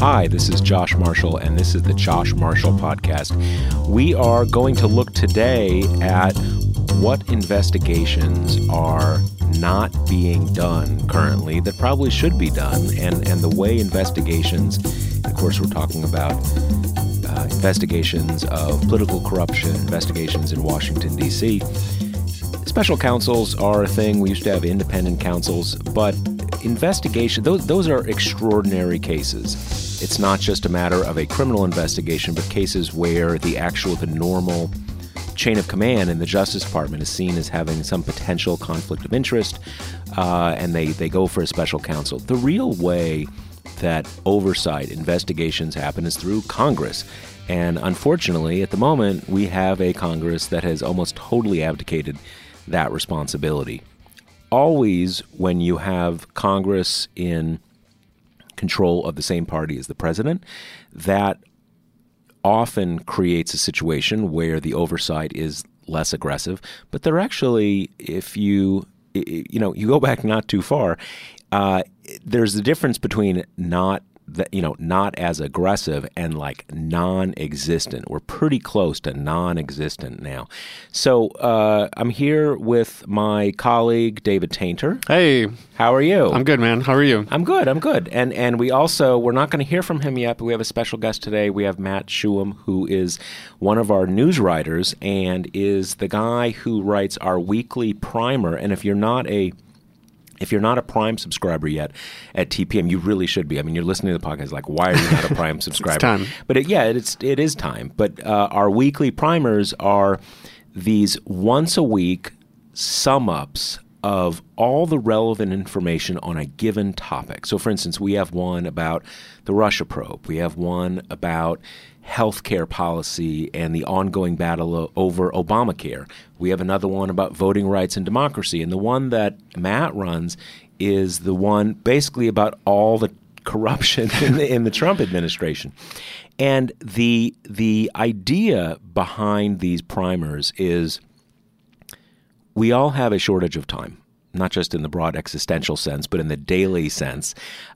Hi, this is Josh Marshall, and this is the Josh Marshall Podcast. We are going to look today at what investigations are not being done currently that probably should be done, and, and the way investigations, of course, we're talking about uh, investigations of political corruption, investigations in Washington, D.C. Special counsels are a thing. We used to have independent counsels, but investigation, those, those are extraordinary cases. It's not just a matter of a criminal investigation, but cases where the actual, the normal chain of command in the Justice Department is seen as having some potential conflict of interest, uh, and they, they go for a special counsel. The real way that oversight investigations happen is through Congress. And unfortunately, at the moment, we have a Congress that has almost totally abdicated that responsibility. Always, when you have Congress in control of the same party as the president, that often creates a situation where the oversight is less aggressive. But they're actually, if you you know you go back not too far, uh, there's a difference between not that you know not as aggressive and like non-existent. We're pretty close to non-existent now. So uh, i'm here with my colleague david Taintor. Hey. How are you? I'm good man. How are you? I'm good. I'm good. And and we also we're not going to hear from him yet but we have a special guest today. We have matt Shuham who is one of our news writers and is the guy who writes our weekly primer. And if you're not a if you're not a Prime subscriber yet at TPM, you really should be. I mean, you're listening to the podcast like, why are you not a Prime subscriber? it's time. But it, yeah, it's it is time. But uh, our weekly primers are these once a week sum ups of all the relevant information on a given topic. So, for instance, we have one about the Russia probe. We have one about healthcare policy and the ongoing battle over Obamacare. We have another one about voting rights and democracy. And the one that Matt runs is the one basically about all the corruption in the, in the Trump administration. And the the idea behind these primers is we all have a shortage of time not just in the broad existential sense, but in the daily sense.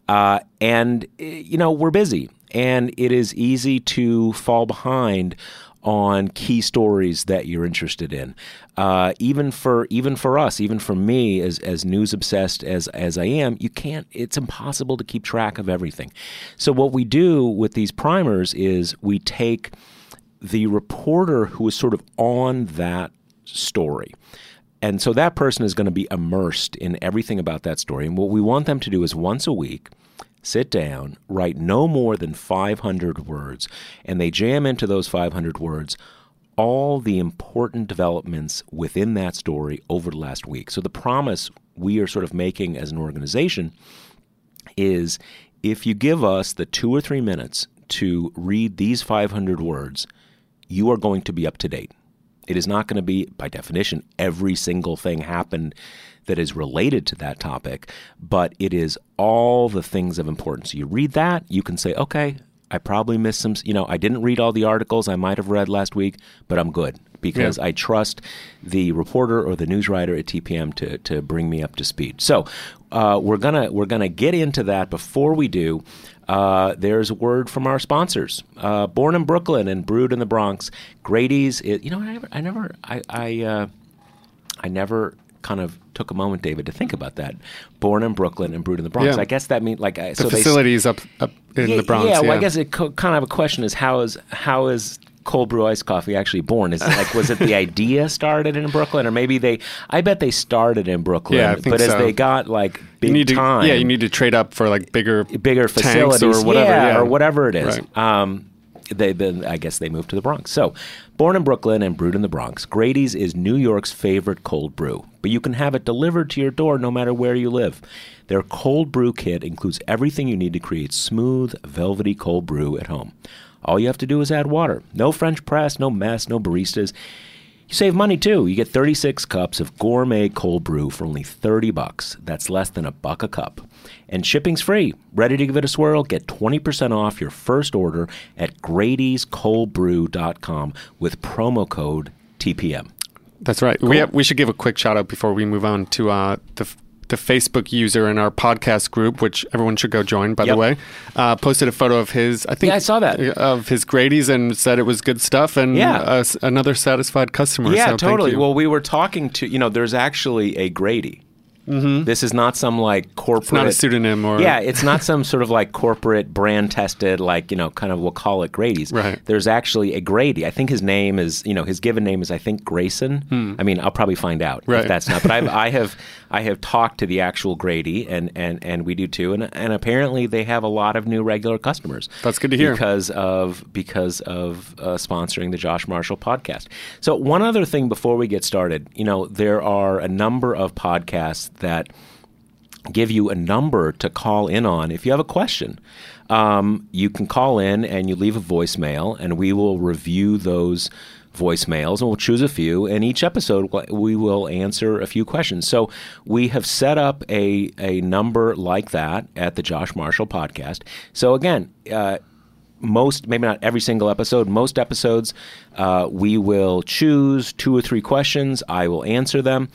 Uh, and, you know, we're busy, and it is easy to fall behind on key stories that you're interested in. Uh, even for even for us, even for me, as as news obsessed as as I am, you can't. It's impossible to keep track of everything. So what we do with these primers is we take the reporter who is sort of on that story. And so that person is going to be immersed in everything about that story. And what we want them to do is once a week, sit down, write no more than 500 words, and they jam into those 500 words all the important developments within that story over the last week. So the promise we are sort of making as an organization is if you give us the two or three minutes to read these 500 words, you are going to be up to date. It is not going to be, by definition, every single thing happened that is related to that topic, but it is all the things of importance. You read that, you can say, okay, I probably missed some, you know, I didn't read all the articles I might have read last week, but I'm good because yeah. I trust the reporter or the news writer at TPM to, to bring me up to speed. So uh, we're gonna we're gonna get into that. Before we do, uh, there's a word from our sponsors. Uh, born in Brooklyn and brewed in the Bronx, Grady's. It, you know, I never, I never, I, I, uh, I never kind of took a moment, David, to think about that. Born in Brooklyn and brewed in the Bronx. Yeah. I guess that means like the so facilities they, up up in yeah, the Bronx. Yeah, yeah, well, I guess it co- kind of a question is how is how is cold brew iced coffee actually born? Is it like was it the idea started in Brooklyn, or maybe they? I bet they started in Brooklyn, yeah, but so. as they got like big you need time, to, yeah, you need to trade up for like bigger bigger facilities or whatever, yeah, yeah. or whatever it is. Right. Um, they then I guess they moved to the Bronx. So, born in Brooklyn and brewed in the Bronx, Grady's is New York's favorite cold brew, but you can have it delivered to your door no matter where you live. Their cold brew kit includes everything you need to create smooth, velvety cold brew at home. All you have to do is add water. No French press, no mess, no baristas. You save money too. You get 36 cups of gourmet cold brew for only 30 bucks. That's less than a buck a cup. And shipping's free. Ready to give it a swirl? Get 20% off your first order at Grady'sColdBrew.com with promo code TPM. That's right. We have, we should give a quick shout out before we move on to uh, the the Facebook user in our podcast group, which everyone should go join. By Yep. the way, uh, posted a photo of his. I think Yeah, I saw that. of his Grady's and said it was good stuff and Yeah. uh, another satisfied customer. Yeah, so thank totally. you. Well, we were talking to, you know, there's actually a Grady. Mm-hmm. This is not some like corporate. it's not a pseudonym or Yeah, it's not some sort of like corporate brand tested, like, you know, kind of we'll call it Grady's. Right. There's actually a Grady. I think his name is, you know, his given name is, I think, Grayson. I mean, I'll probably find out Hmm. Right. if that's not. But I've, I have I have talked to the actual Grady, and, and, and we do too. And, and apparently they have a lot of new regular customers. That's good to hear. Because of, because of uh, sponsoring the Josh Marshall podcast. So, one other thing before we get started, you know, there are a number of podcasts that give you a number to call in on if you have a question. Um, you can call in and you leave a voicemail, and we will review those voicemails and we'll choose a few. And each episode, we will answer a few questions. So we have set up a, a number like that at the Josh Marshall podcast. So again, uh, most, maybe not every single episode, most episodes, uh, we will choose two or three questions. I will answer them.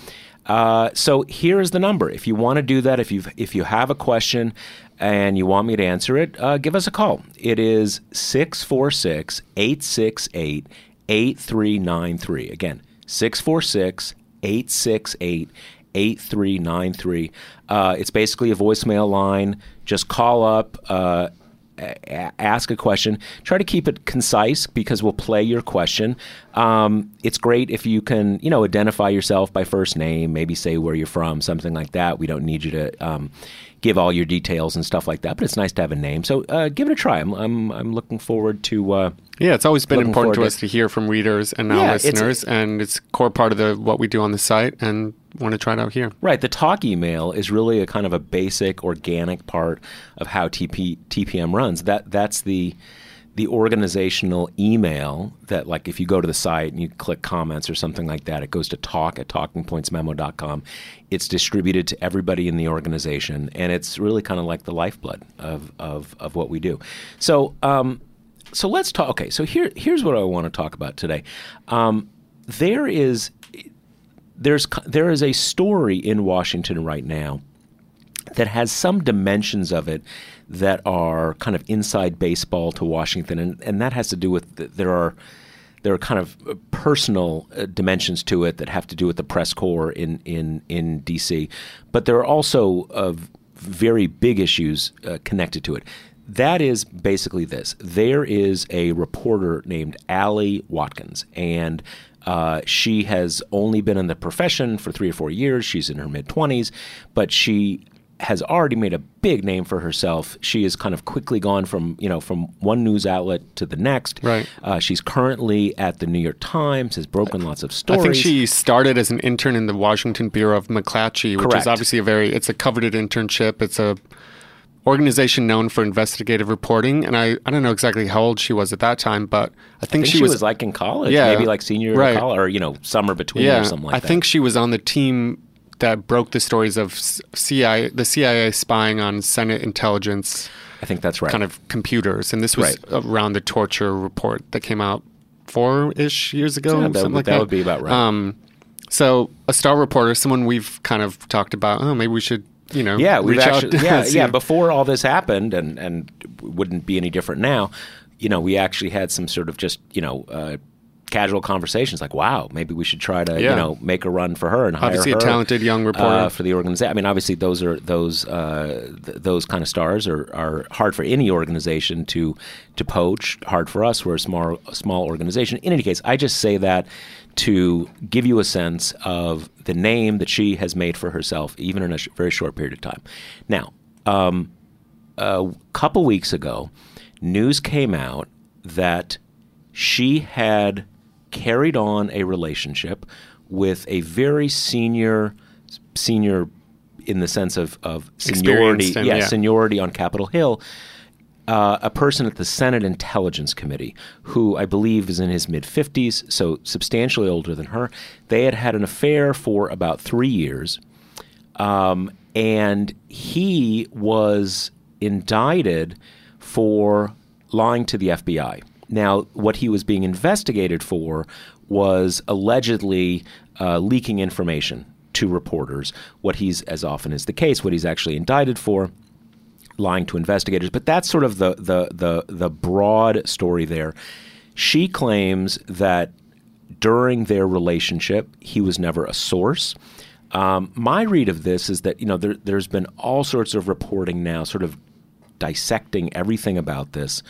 Uh, so here's the number. If you want to do that, if you if you have a question and you want me to answer it, uh, give us a call. It is 646 868 8393. Again, 646 868 8393. Uh, It's basically a voicemail line. Just call up. Uh, ask a question. Try to keep it concise because we'll play your question. Um, it's great if you can, you know, identify yourself by first name, maybe say where you're from, something like that. We don't need you to um, give all your details and stuff like that, but it's nice to have a name. So uh, give it a try. I'm, I'm, I'm looking forward to. Uh, Yeah, it's always been important to us to- hear from readers and now Yeah, it's listeners, and it's core part of the what we do on the site, and want to try it out here. Right. The talk email is really a kind of a basic, organic part of how TP, TPM runs. That that's the the organizational email that, like, if you go to the site and you click comments or something like that, it goes to talk at talkingpointsmemo.com. It's distributed to everybody in the organization, and it's really kind of like the lifeblood of of, of what we do. So. Um, so let's talk. Okay, so here here's what I want to talk about today. Um, there is there's there is a story in Washington right now that has some dimensions of it that are kind of inside baseball to Washington, and, and that has to do with the, there are there are kind of uh, personal uh, dimensions to it that have to do with the press corps in in in D.C., but there are also uh, very big issues uh, connected to it. That is basically this: there is a reporter named Ali Watkins, and uh, she has only been in the profession for three or four years. She's in her mid 20s, but she has already made a big name for herself. She has kind of quickly gone from you know from one news outlet to the next. Right. Uh, she's currently at the New York Times. Has broken lots of stories. I think she started as an intern in the Washington Bureau of McClatchy, which Correct. is obviously a very it's a coveted internship. It's a organization known for investigative reporting, and I, I don't know exactly how old she was at that time, but I think, I think she, was, like in college, Yeah. maybe like senior Right. or you know, summer between yeah, or something like I that. I think she was on the team that broke the stories of CIA, the CIA spying on Senate intelligence I think that's right. kind of computers, and this was Right. around the torture report that came out four-ish years ago, Yeah, that something would- like that that. would be about right. Um, so a star reporter, someone we've kind of talked about. Oh, maybe we should, you know, Yeah, we've actually, yeah, yeah. Before all this happened, and and wouldn't be any different now. You know, we actually had some sort of just you know uh, casual conversations, like, wow, maybe we should try to you know make a run for her and hire Obviously a talented young reporter. uh, for the organization. I mean, obviously those are those uh, th- those kind of stars are, are hard for any organization to to poach. Hard for us. We're a small small organization. In any case, I just say that to give you a sense of the name that she has made for herself, even in a sh- very short period of time. Now, um, a couple weeks ago, news came out that she had carried on a relationship with a very senior, senior in the sense of, of seniority, yeah, yeah. seniority on Capitol Hill, uh, a person at the Senate Intelligence Committee who I believe is in his mid 50s, so substantially older than her. They had had an affair for about three years, um, and he was indicted for lying to the FBI. Now, what he was being investigated for was allegedly uh, leaking information to reporters. What he's, as often is the case, what he's actually indicted for lying to investigators. But that's sort of the the the the broad story there. She claims that during their relationship, he was never a source. Um, my read of this is that you know there, there's been all sorts of reporting now, sort of dissecting everything about this.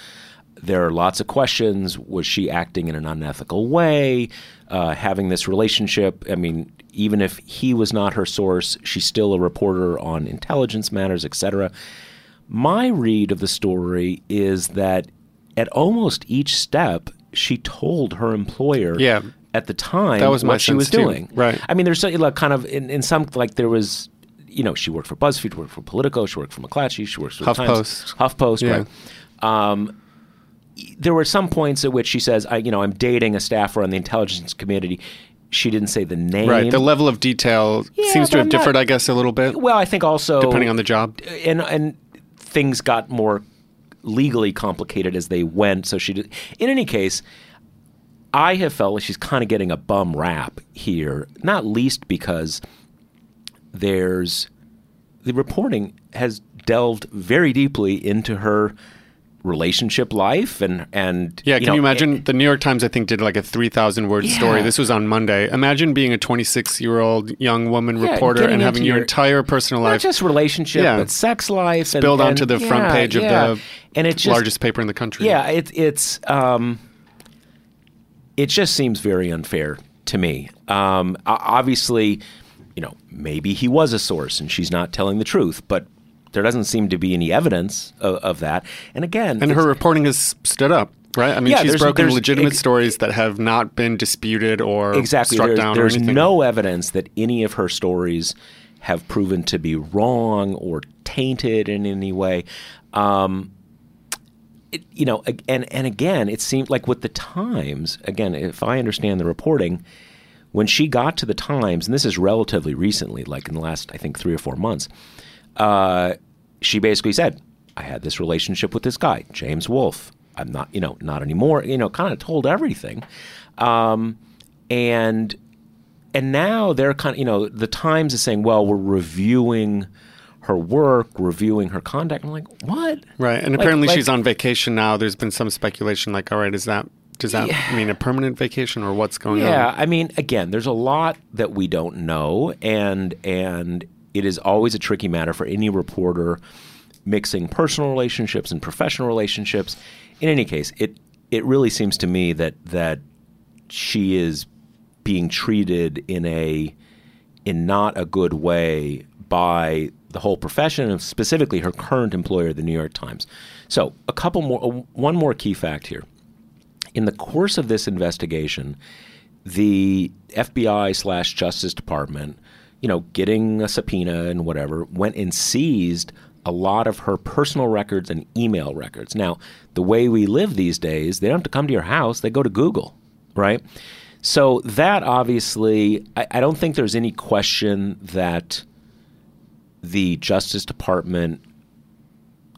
There are lots of questions. Was she acting in an unethical way? Uh, having this relationship? I mean, even if he was not her source, she's still a reporter on intelligence matters, etc. My read of the story is that at almost each step, she told her employer Yeah. at the time That was what she was too. doing. Right. I mean, there's so- like kind of in, in some like there was, you know, she worked for BuzzFeed, worked for Politico, she worked for McClatchy, she worked for Times, HuffPost. HuffPost, Yeah. right? Um, there were some points at which she says, I, you know, I'm dating a staffer on the intelligence community." She didn't say the name. Right. The level of detail Yeah, seems to have I'm not- differed, I guess, a little bit, well, I think also depending on the job. and and things got more legally complicated as they went. So she did. In any case, I have felt like she's kind of getting a bum rap here, not least because there's the reporting has delved very deeply into her relationship life and and Yeah, can know, you imagine? the New York Times, I think, did like a 3,000 word story. This was on Monday. Imagine being a 26 year old young woman Yeah, reporter and having your your- entire personal not life just relationship Yeah. but sex life spilled and, onto and- the front yeah, page of the and it just, largest paper in the country. Yeah, it, it's um, it just seems very unfair to me. Um, obviously, you know, maybe he was a source and she's not telling the truth, but there doesn't seem to be any evidence of, of that. And again, And her reporting has stood up, right? I mean, Yeah, she's there's- broken there's legitimate ex- stories that have not been disputed or exactly struck there's, down there's or anything. no evidence that any of her stories have proven to be wrong or tainted in any way. Um, it, you know, and and again, it seemed like with the Times, again, if I understand the reporting, when she got to the Times, and this is relatively recently, like in the last, I think, three or four months, uh, she basically said, "I had this relationship with this guy, James Wolfe. I'm not, you know, not anymore. You know, kind of told everything, um, and and now they're kind of, you know, the Times is saying, well, we're reviewing." Her work, reviewing her conduct. I'm like, what? Right. And Like- apparently like- she's on vacation now. There's been some speculation like, all right, is that does that mean a permanent vacation or what's going Yeah, on? Yeah, I mean, again, there's a lot that we don't know, and and it is always a tricky matter for any reporter mixing personal relationships and professional relationships. In any case, it it really seems to me that that she is being treated in a in not a good way by the whole profession and specifically her current employer, the New York Times. So, a couple more, one more key fact here in the course of this investigation, the FBI slash Justice Department, you know, getting a subpoena and whatever, went and seized a lot of her personal records and email records. Now, the way we live these days, they don't have to come to your house; they go to Google, right? So that obviously, I, I don't think there's any question that the Justice Department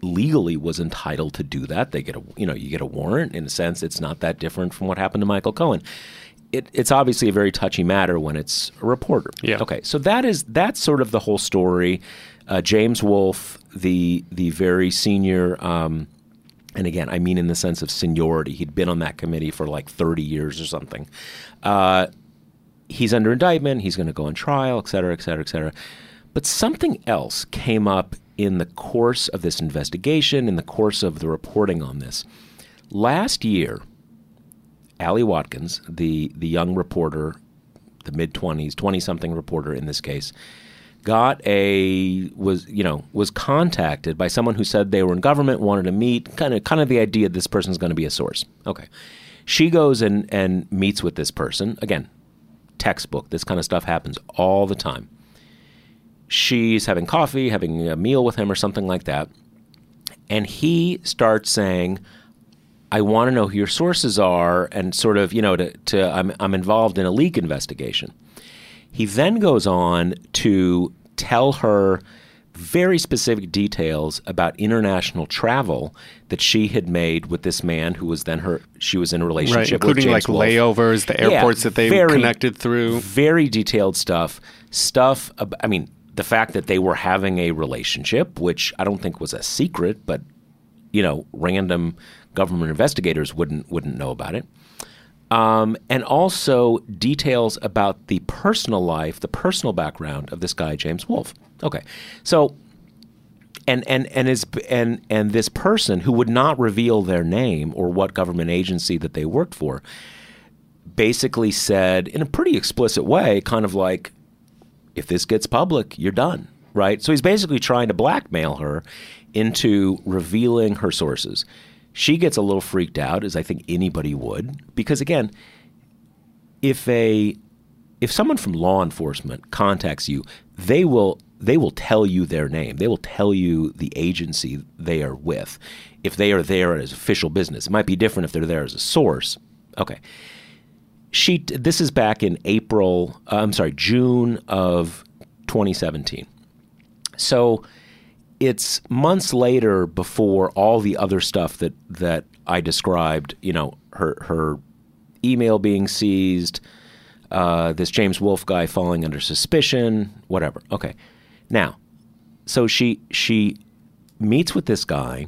legally was entitled to do that. They get a you know you get a warrant in a sense. It's not that different from what happened to Michael Cohen. It, it's obviously a very touchy matter when it's a reporter. Yeah. Okay. So that is that's sort of the whole story. Uh, James Wolfe, the the very senior. Um, and again, I mean in the sense of seniority. He'd been on that committee for like 30 years or something. Uh, he's under indictment. He's going to go on trial, et cetera, et cetera, et cetera. But something else came up in the course of this investigation, in the course of the reporting on this. Last year, Ali Watkins, the, the young reporter, the mid 20s, 20 something reporter in this case, got a was you know was contacted by someone who said they were in government, wanted to meet, kind of kind of the idea this person's going to be a source. Okay, she goes and and meets with this person again. Textbook. This kind of stuff happens all the time. She's having coffee, having a meal with him, or something like that, and he starts saying. I want to know who your sources are, and sort of, you know, to, to I'm, I'm involved in a leak investigation. He then goes on to tell her very specific details about international travel that she had made with this man who was then her she was in a relationship Right, with including James like Wolfe. layovers, the Yeah, airports that they very- connected through. Very detailed stuff. Stuff. I mean, the fact that they were having a relationship, which I don't think was a secret, but you know, random government investigators wouldn't wouldn't know about it. Um, and also details about the personal life, the personal background of this guy James Wolfe. Okay, so and and and is and and this person who would not reveal their name or what government agency that they worked for basically said in a pretty explicit way kind of like if this gets public you're done right so he's basically trying to blackmail her into revealing her sources she gets a little freaked out as i think anybody would because again if a if someone from law enforcement contacts you, they will they will tell you their name. They will tell you the agency they are with. If they are there as official business, it might be different if they're there as a source. Okay. She this is back in April, uh, I'm sorry, June of 2017. So it's months later before all the other stuff that that I described, you know, her her email being seized, uh, this James Wolfe guy falling under suspicion, whatever. Okay, now, so she she meets with this guy.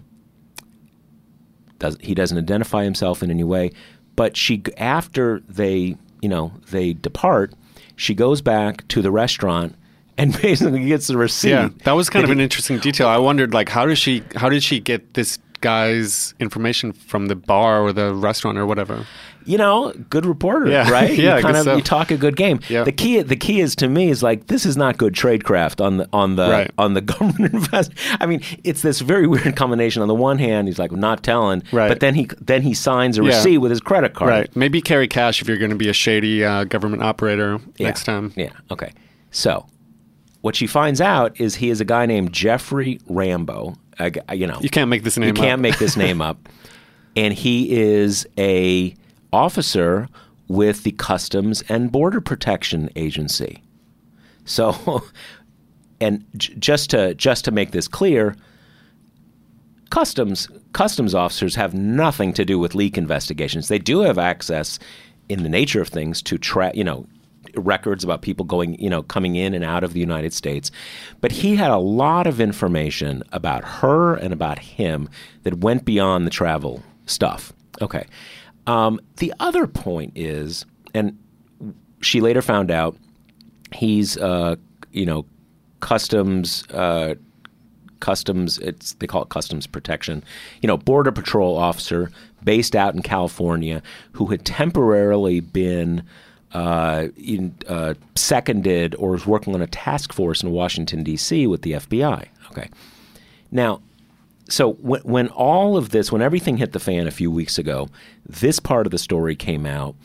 Does he doesn't identify himself in any way, but she after they you know they depart, she goes back to the restaurant and basically gets the receipt. Yeah, that was kind of he- an interesting detail. I wondered, like, how does she, how did she get this guy's information from the bar or the restaurant or whatever? you know, good reporter, Yeah. right? Yeah, you kind of so. you talk a good game. Yeah. The key, the key is to me is like this is not good tradecraft on the on the Right. on the government invest. I mean, it's this very weird combination. On the one hand, he's like not telling, Right. but then he then he signs a Yeah. receipt with his credit card. Right. Maybe carry cash if you're going to be a shady uh, government operator Yeah. next time. Yeah. Okay. So, what she finds out is he is a guy named Jeffrey Rambo. You know, You can't make this name you can't up. make this name up. And he is a officer with the Customs and Border Protection Agency. So, and j- just to just to make this clear, customs customs officers have nothing to do with leak investigations. They do have access, in the nature of things, to track you know records about people going you know coming in and out of the United States. But he had a lot of information about her and about him that went beyond the travel stuff. Okay. Um, the other point is, and she later found out he's uh, you know customs uh, customs it's they call it customs protection you know border patrol officer based out in california who had temporarily been uh, in, uh, seconded or was working on a task force in washington d.c with the fbi okay now so when, when all of this when everything hit the fan a few weeks ago this part of the story came out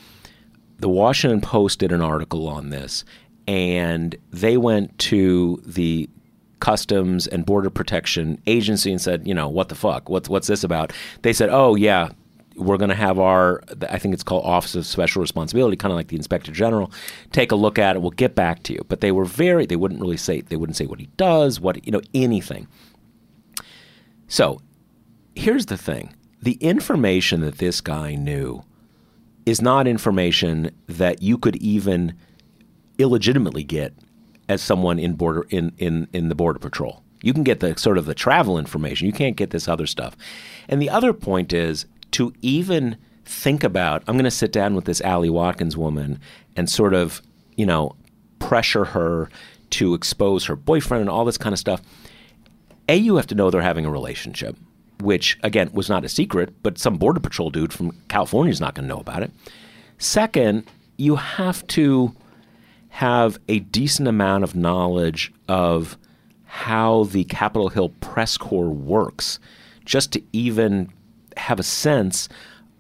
the Washington Post did an article on this, and they went to the Customs and Border Protection Agency and said, you know, what the fuck? What's what's this about? They said, oh yeah, we're going to have our, I think it's called Office of Special Responsibility, kind of like the Inspector General, take a look at it. We'll get back to you. But they were very, they wouldn't really say, they wouldn't say what he does, what you know, anything. So here's the thing: the information that this guy knew is not information that you could even illegitimately get as someone in border in, in, in the border patrol. You can get the sort of the travel information. You can't get this other stuff. And the other point is to even think about I'm going to sit down with this Ali Watkins woman and sort of, you know, pressure her to expose her boyfriend and all this kind of stuff. A, you have to know they're having a relationship, which again was not a secret, but some border patrol dude from California is not going to know about it. Second, you have to have a decent amount of knowledge of how the Capitol Hill press corps works, just to even have a sense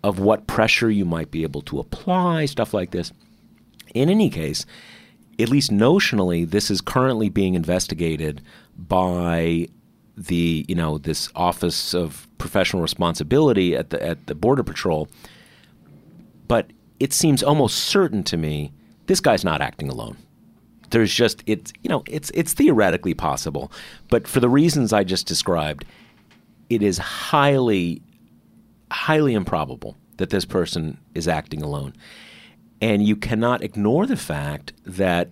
of what pressure you might be able to apply, stuff like this. In any case, at least notionally, this is currently being investigated by the you know this Office of Professional Responsibility at the at the Border Patrol. But it seems almost certain to me this guy's not acting alone. There's just it's you know it's it's theoretically possible, but for the reasons I just described, it is highly highly improbable that this person is acting alone. And you cannot ignore the fact that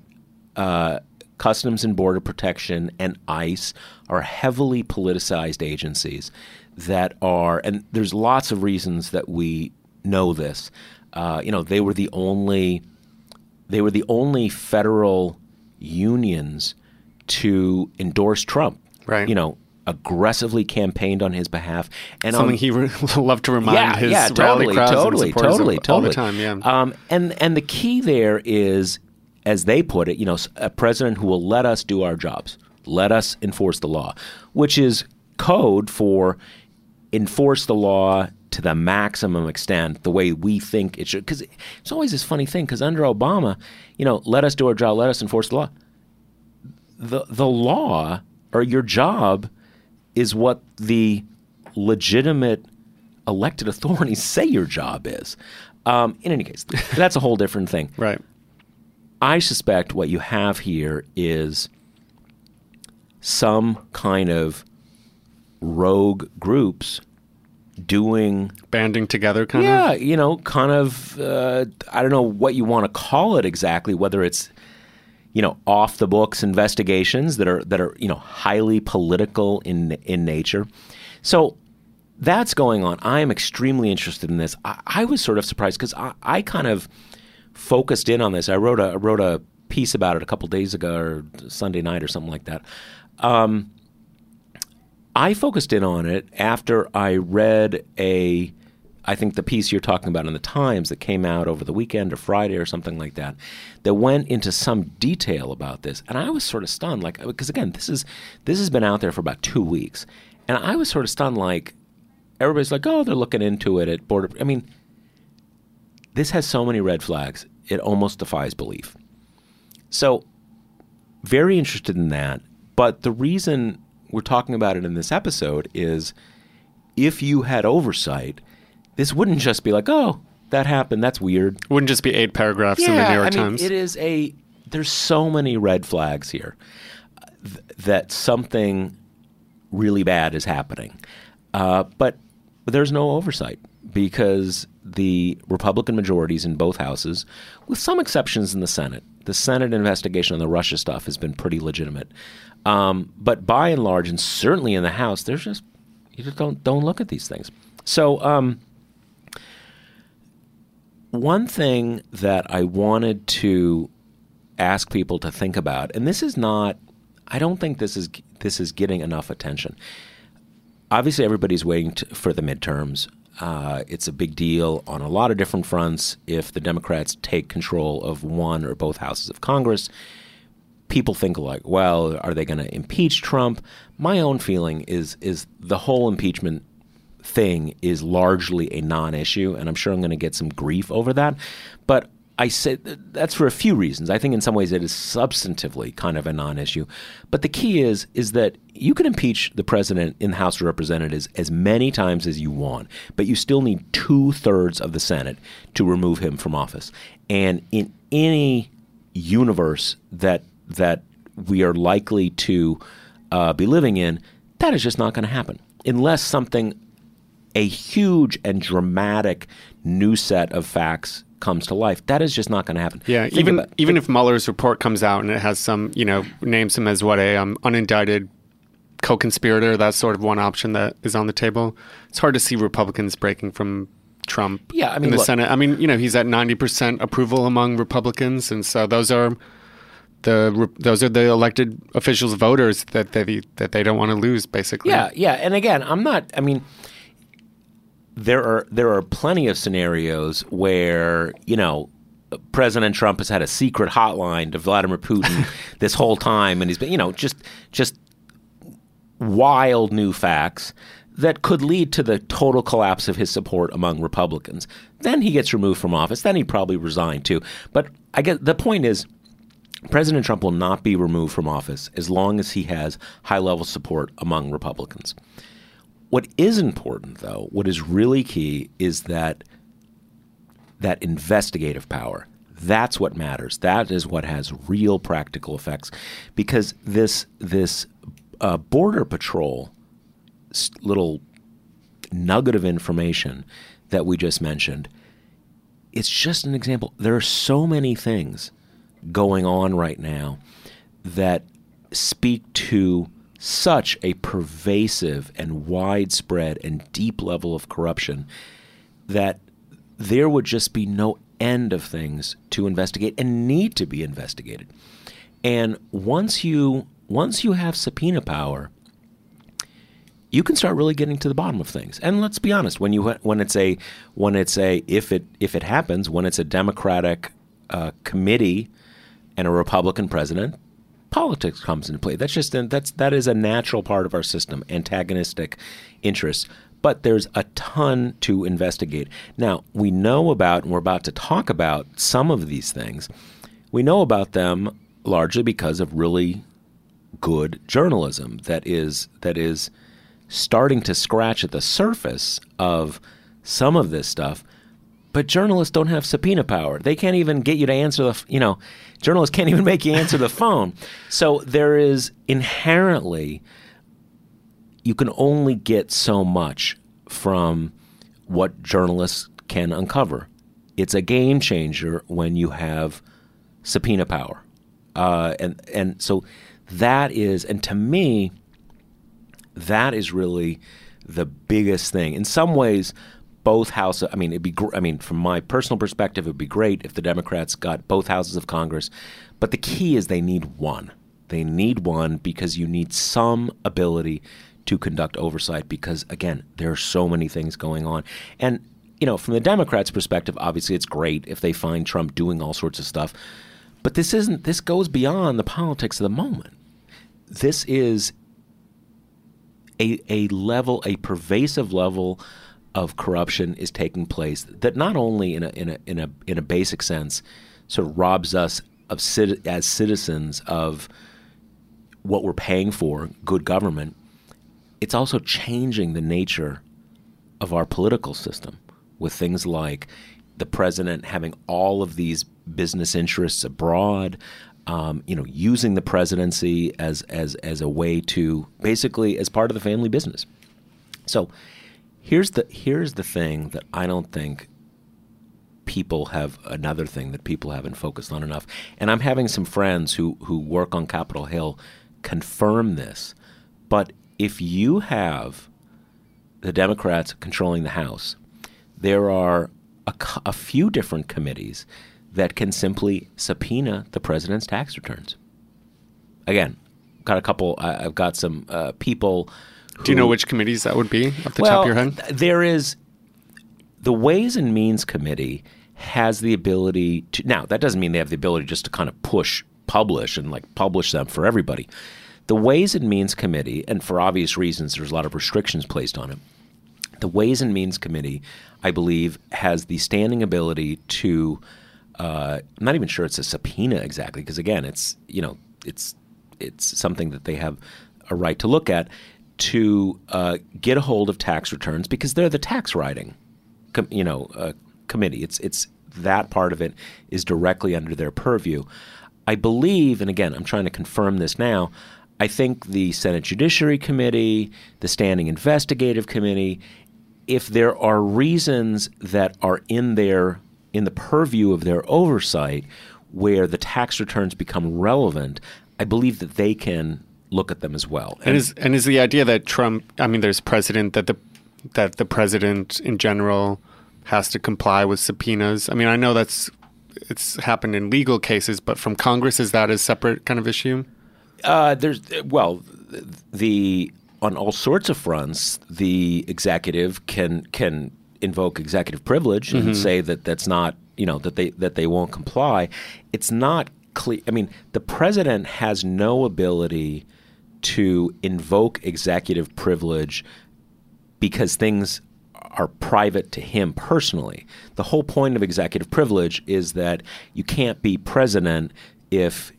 uh, Customs and Border Protection and ICE are heavily politicized agencies that are, and there's lots of reasons that we know this. Uh, you know, they were the only, they were the only federal unions to endorse Trump. Right. You know, aggressively campaigned on his behalf, and something on, he re- loved to remind yeah, his yeah, rally totally, totally, supporters totally, of- totally. all the time. Yeah, Um, and and the key there is, as they put it, you know, a president who will let us do our jobs, let us enforce the law, which is code for enforce the law to the maximum extent, the way we think it should. Because it's always this funny thing. Because under Obama, you know, let us do our job, let us enforce the law. The the law or your job is what the legitimate elected authorities say your job is. Um, in any case, that's a whole different thing. right. I suspect what you have here is some kind of rogue groups doing Banding together, kind yeah, of. you know, kind of. Uh, I don't know what you want to call it exactly. Whether it's you know off the books investigations that are that are you know highly political in in nature. So that's going on. I am extremely interested in this. I, I was sort of surprised because I, I kind of focused in on this. I wrote a I wrote a piece about it a couple days ago or Sunday night or something like that. Um, I focused in on it after I read a, I think the piece you're talking about in the Times that came out over the weekend or Friday or something like that, that went into some detail about this, and I was sort of stunned, like because again, this is this has been out there for about two weeks, and I was sort of stunned, like everybody's like, oh, they're looking into it at border. I mean, this has so many red flags, it almost defies belief. So, very interested in that. But the reason we're talking about it in this episode is if you had oversight, this wouldn't just be like, oh, that happened. That's weird. Wouldn't just be eight paragraphs in the New York I mean, Times. it is a. There's so many red flags here th- that something really bad is happening, uh, but there's no oversight because the Republican majorities in both houses, with some exceptions in the Senate, the Senate investigation on the Russia stuff has been pretty legitimate. Um, but by and large, and certainly in the House, there's just you just don't don't look at these things. So. Um, one thing that I wanted to ask people to think about, and this is not, I don't think this is this is getting enough attention. Obviously, everybody's waiting to, for the midterms. Uh, it's a big deal on a lot of different fronts. If the Democrats take control of one or both houses of Congress, people think like, well, are they going to impeach Trump? My own feeling is is the whole impeachment thing is largely a non-issue, and I'm sure I'm going to get some grief over that. But I say that's for a few reasons. I think in some ways it is substantively kind of a non-issue. But the key is is that you can impeach the president in the House of Representatives as many times as you want, but you still need two thirds of the Senate to remove him from office. And in any universe that that we are likely to uh, be living in, that is just not going to happen unless something a huge and dramatic new set of facts comes to life. That is just not going to happen. Yeah, Think even even if Mueller's report comes out and it has some, you know, names him as what a um, unindicted co-conspirator, that's sort of one option that is on the table. It's hard to see Republicans breaking from Trump. Yeah, I mean, in the look- Senate. I mean, you know, he's at ninety percent approval among Republicans, and so those are the those are the elected officials, voters that they that they don't want to lose, basically. Yeah, yeah. And again, I'm not. I mean, there are there are plenty of scenarios where you know President Trump has had a secret hotline to Vladimir Putin this whole time, and he's been, you know, just just wild new facts that could lead to the total collapse of his support among Republicans. Then he gets removed from office. Then he'd probably resign too. But I get the point is President Trump will not be removed from office as long as he has high level support among Republicans. What is important though, what is really key is that that investigative power. That's what matters. That is what has real practical effects because this this uh, border patrol little nugget of information that we just mentioned, it's just an example. There are so many things going on right now that speak to such a pervasive and widespread and deep level of corruption that there would just be no end of things to investigate and need to be investigated. And once you once you have subpoena power, you can start really getting to the bottom of things. And let's be honest, when you when it's a when it's a if it if it happens when it's a Democratic uh, committee and a Republican president, politics comes into play. That's just that's that is a natural part of our system, antagonistic interests. But there's a ton to investigate. Now we know about, and we're about to talk about some of these things. We know about them largely because of really good journalism that is that is starting to scratch at the surface of some of this stuff. But journalists don't have subpoena power. They can't even get you to answer the, you know, journalists can't even make you answer the phone. So there is inherently, you can only get so much from what journalists can uncover. It's a game changer when you have subpoena power. Uh, and, and so that is, and to me, that is really the biggest thing. In some ways, both houses. I mean, it'd be. Gr- I mean, from my personal perspective, it'd be great if the Democrats got both houses of Congress. But the key is they need one. They need one because you need some ability to conduct oversight. Because again, there are so many things going on, and you know, from the Democrats' perspective, obviously it's great if they find Trump doing all sorts of stuff. But this isn't. This goes beyond the politics of the moment. This is a, a level, a pervasive level of corruption is taking place that not only in a, in a, in a, in a basic sense sort of robs us of as citizens of what we're paying for, good government, it's also changing the nature of our political system with things like the president having all of these business interests abroad, um, you know, using the presidency as as as a way to basically as part of the family business. So here's the here's the thing that I don't think people have another thing that people haven't focused on enough. And I'm having some friends who who work on Capitol Hill confirm this. But if you have the Democrats controlling the House, there are a, a few different committees that can simply subpoena the president's tax returns. Again, got a couple. I've got some uh, people. Do you know which committees that would be off the well, top of your head? There is the Ways and Means Committee has the ability to. Now, that doesn't mean they have the ability just to kind of push, publish, and like publish them for everybody. The Ways and Means Committee, and for obvious reasons, there's a lot of restrictions placed on it. The Ways and Means Committee, I believe, has the standing ability to uh, I'm not even sure it's a subpoena exactly because again, it's you know it's it's something that they have a right to look at to uh, get a hold of tax returns because they're the tax writing, com- you know, uh, committee. It's it's that part of it is directly under their purview. I believe, and again, I'm trying to confirm this now. I think the Senate Judiciary Committee, the Standing Investigative Committee, if there are reasons that are in their in the purview of their oversight where the tax returns become relevant, I believe that they can look at them as well. And, and is and is the idea that Trump? I mean, there's precedent that the that the president in general has to comply with subpoenas. I mean, I know that's it's happened in legal cases, but from Congress, is that a separate kind of issue? Uh, there's well, the on all sorts of fronts, the executive can can invoke executive privilege and mm-hmm. say that that's not you know that they that they won't comply. It's not clear. I mean, the president has no ability to invoke executive privilege because things are private to him personally. The whole point of executive privilege is that you can't be president if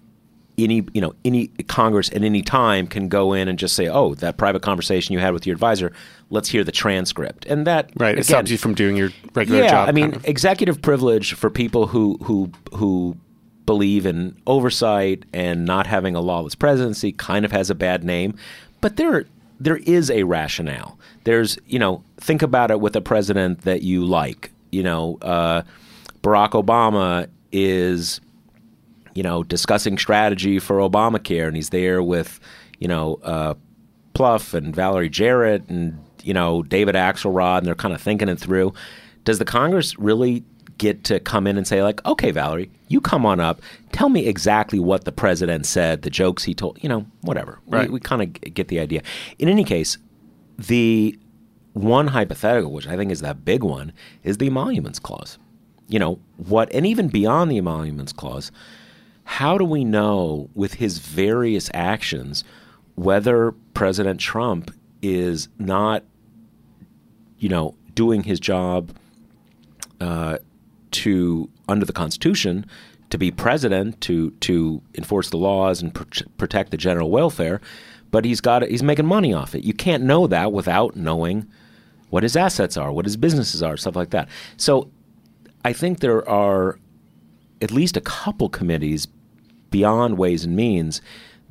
any you know any Congress at any time can go in and just say, "Oh, that private conversation you had with your advisor, let's hear the transcript." And that right, it stops you from doing your regular yeah, job. I mean, kind of. executive privilege for people who who who believe in oversight and not having a lawless presidency kind of has a bad name, but there there is a rationale. There's you know think about it with a president that you like. You know, uh, Barack Obama is you know, discussing strategy for Obamacare, and he's there with, you know, uh, Plouffe and Valerie Jarrett and you know David Axelrod, and they're kind of thinking it through. Does the Congress really get to come in and say like, okay, Valerie, you come on up, tell me exactly what the president said, the jokes he told, you know, whatever. Right. We, we kind of get the idea. In any case, the one hypothetical, which I think is that big one, is the emoluments clause. You know what, and even beyond the emoluments clause, how do we know with his various actions whether President Trump is not, you know, doing his job uh, to under the Constitution to be president to to enforce the laws and pr- protect the general welfare, but he's got he's making money off it. You can't know that without knowing what his assets are, what his businesses are, stuff like that. So I think there are at least a couple committees beyond Ways and Means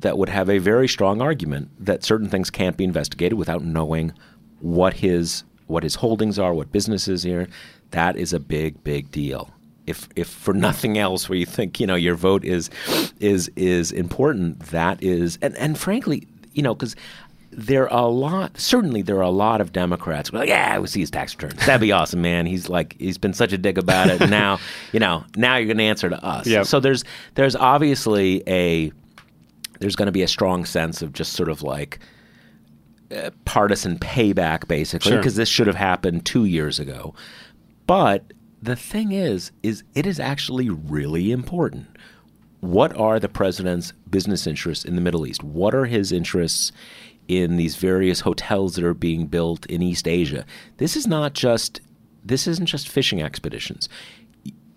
that would have a very strong argument that certain things can't be investigated without knowing what his what his holdings are, what businesses here. That is a big, big deal. If if for nothing else, where you think you know your vote is is is important, that is, and and frankly, you know, because there are a lot. Certainly, there are a lot of Democrats. Like, yeah, we see his tax returns. That'd be awesome, man. He's like, he's been such a dick about it. now, you know, now you're going to answer to us. Yep. So there's there's obviously a there's going to be a strong sense of just sort of like uh, partisan payback, basically, Sure. because this should have happened two years ago. But the thing is, is it is actually really important. What are the president's business interests in the Middle East? What are his interests in these various hotels that are being built in East Asia? This is not just this isn't just fishing expeditions.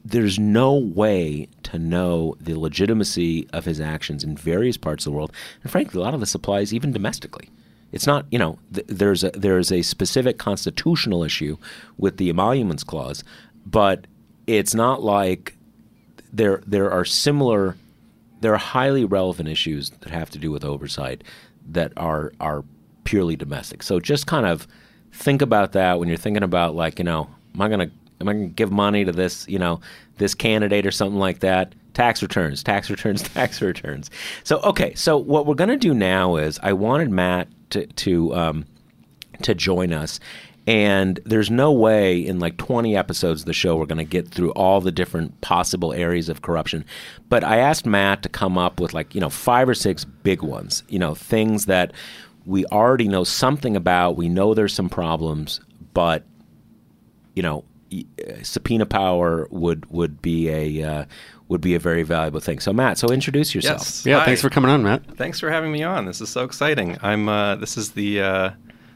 There's no way to know the legitimacy of his actions in various parts of the world, and frankly, a lot of this applies even domestically. It's not, you know, th- there's a there's a specific constitutional issue with the emoluments clause, but it's not like there there are similar there are highly relevant issues that have to do with oversight that are are purely domestic. So just kind of think about that when you're thinking about like, you know, am I gonna am I gonna give money to this, you know, this candidate or something like that? Tax returns, tax returns, tax returns. So okay, so what we're gonna do now is I wanted Matt to to um, to join us. And there's no way in like 20 episodes of the show we're going to get through all the different possible areas of corruption. But I asked Matt to come up with like, you know, five or six big ones, you know, things that we already know something about. We know there's some problems, but, you know, uh, subpoena power would, would be a. Uh, would be a very valuable thing. So Matt, so introduce yourself. Yes. yeah, Hi. thanks for coming on, Matt. Thanks for having me on. This is so exciting. I'm. Uh, this is the uh,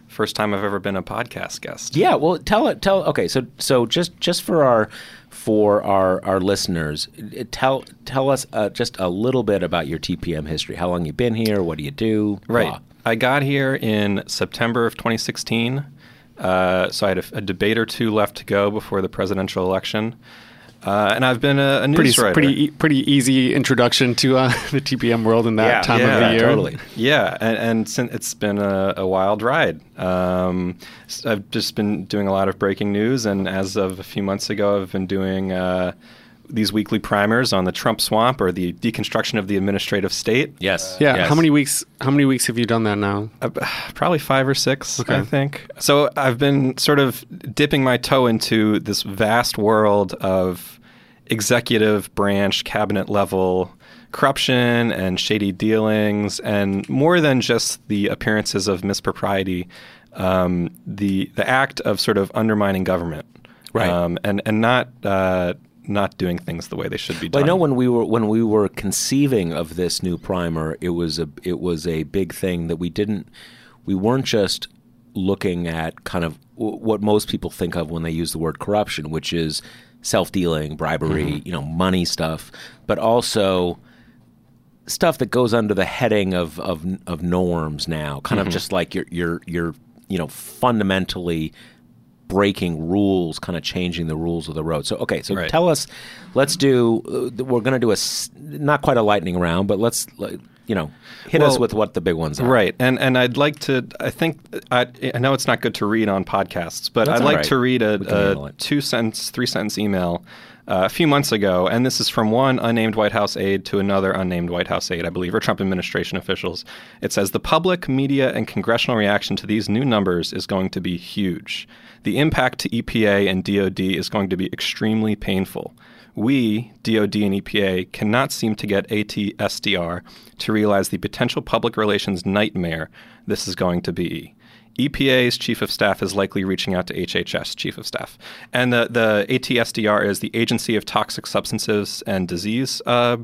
first time I've ever been a podcast guest. Yeah, well, tell it. Tell okay. So so just just for our for our our listeners, uh, tell tell us uh, just a little bit about your TPM history. How long you been here? What do you do? Right. Blah. I got here in September of 2016. Uh, so I had a, a debate or two left to go before the presidential election. Uh, and I've been a, a Pretty writer. pretty e- pretty easy introduction to uh, the TPM world in that Yeah, time yeah, of the year. totally. Yeah, and, and since it's been a, a wild ride. Um, I've just been doing a lot of breaking news, and as of a few months ago, I've been doing uh, these weekly primers on the Trump swamp or the deconstruction of the administrative state. Yes. Yeah. yes. How many weeks? How many weeks have you done that now? Uh, probably five or six, Okay. I think. So I've been sort of dipping my toe into this vast world of executive branch, cabinet level corruption and shady dealings, and more than just the appearances of mispropriety, um, the the act of sort of undermining government, Right. Um, and and not. Uh, not doing things the way they should be Well, done. I know when we were when we were conceiving of this new primer, it was a it was a big thing that we didn't we weren't just looking at kind of w- what most people think of when they use the word corruption, which is self dealing, bribery, mm-hmm. you know, money stuff, but also stuff that goes under the heading of of, of norms now, kind of mm-hmm. just like you're you're you're you know fundamentally breaking rules, kind of changing the rules of the road. So okay, so Right. tell us, let's do. Uh, we're going to do a, not quite a lightning round, but let's you know hit us with what the big ones are. Right, and and I'd like to. I think I, I know it's not good to read on podcasts, but That's I'd like right. to read We can handle a, a two sentence, three sentence email uh, a few months ago, and this is from one unnamed White House aide to another unnamed White House aide, I believe, or Trump administration officials. It says the public, media, and congressional reaction to these new numbers is going to be huge. The impact to EPA and DoD is going to be extremely painful. We, DoD and EPA, cannot seem to get ATSDR to realize the potential public relations nightmare this is going to be. EPA's chief of staff is likely reaching out to HHS chief of staff. And the, the ATSDR is the Agency of Toxic Substances and Disease uh,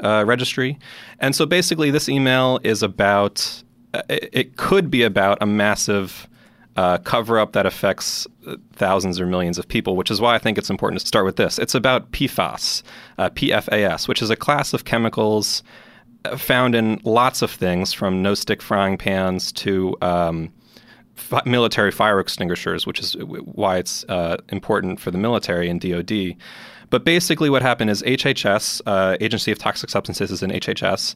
uh, Registry. And so basically, this email is about, uh, it, it could be about a massive uh, cover up that affects uh, thousands or millions of people, which is why I think it's important to start with this. It's about PFAS, uh, PFAS, which is a class of chemicals found in lots of things, from no stick frying pans to um, military fire extinguishers, which is why it's uh, important for the military and DoD. But basically, what happened is HHS, uh, Agency of Toxic Substances, is in HHS,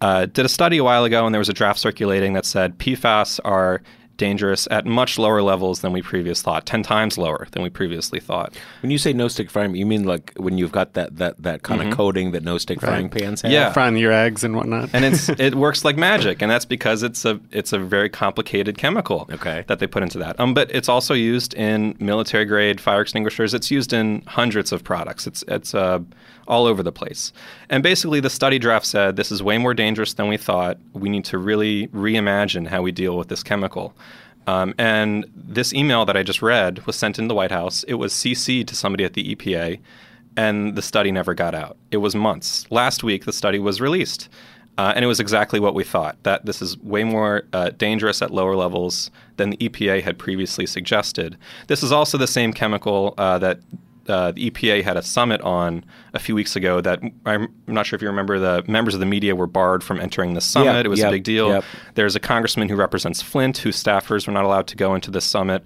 uh, did a study a while ago, and there was a draft circulating that said PFAS are dangerous at much lower levels than we previously thought, 10 times lower than we previously thought. When you say no stick frying, you mean like when you've got that that that kind of coating that no stick frying pans have? Yeah. frying your eggs and whatnot. and it's it works like magic, and that's because it's a it's a very complicated chemical Okay. that they put into that. Um, but it's also used in military grade fire extinguishers. It's used in hundreds of products. It's it's uh, all over the place. And basically, the study draft said this is way more dangerous than we thought. We need to really reimagine how we deal with this chemical. Um, and this email that I just read was sent in the White House. It was CC'd to somebody at the EPA, and the study never got out. It was months. Last week, the study was released. Uh, and it was exactly what we thought that this is way more uh, dangerous at lower levels than the EPA had previously suggested. This is also the same chemical uh, that uh, the EPA had a summit on a few weeks ago. That I'm not sure if you remember. The members of the media were barred from entering the summit. Yeah, it was yep, a big deal. yep. There's a congressman who represents Flint, whose staffers were not allowed to go into the summit.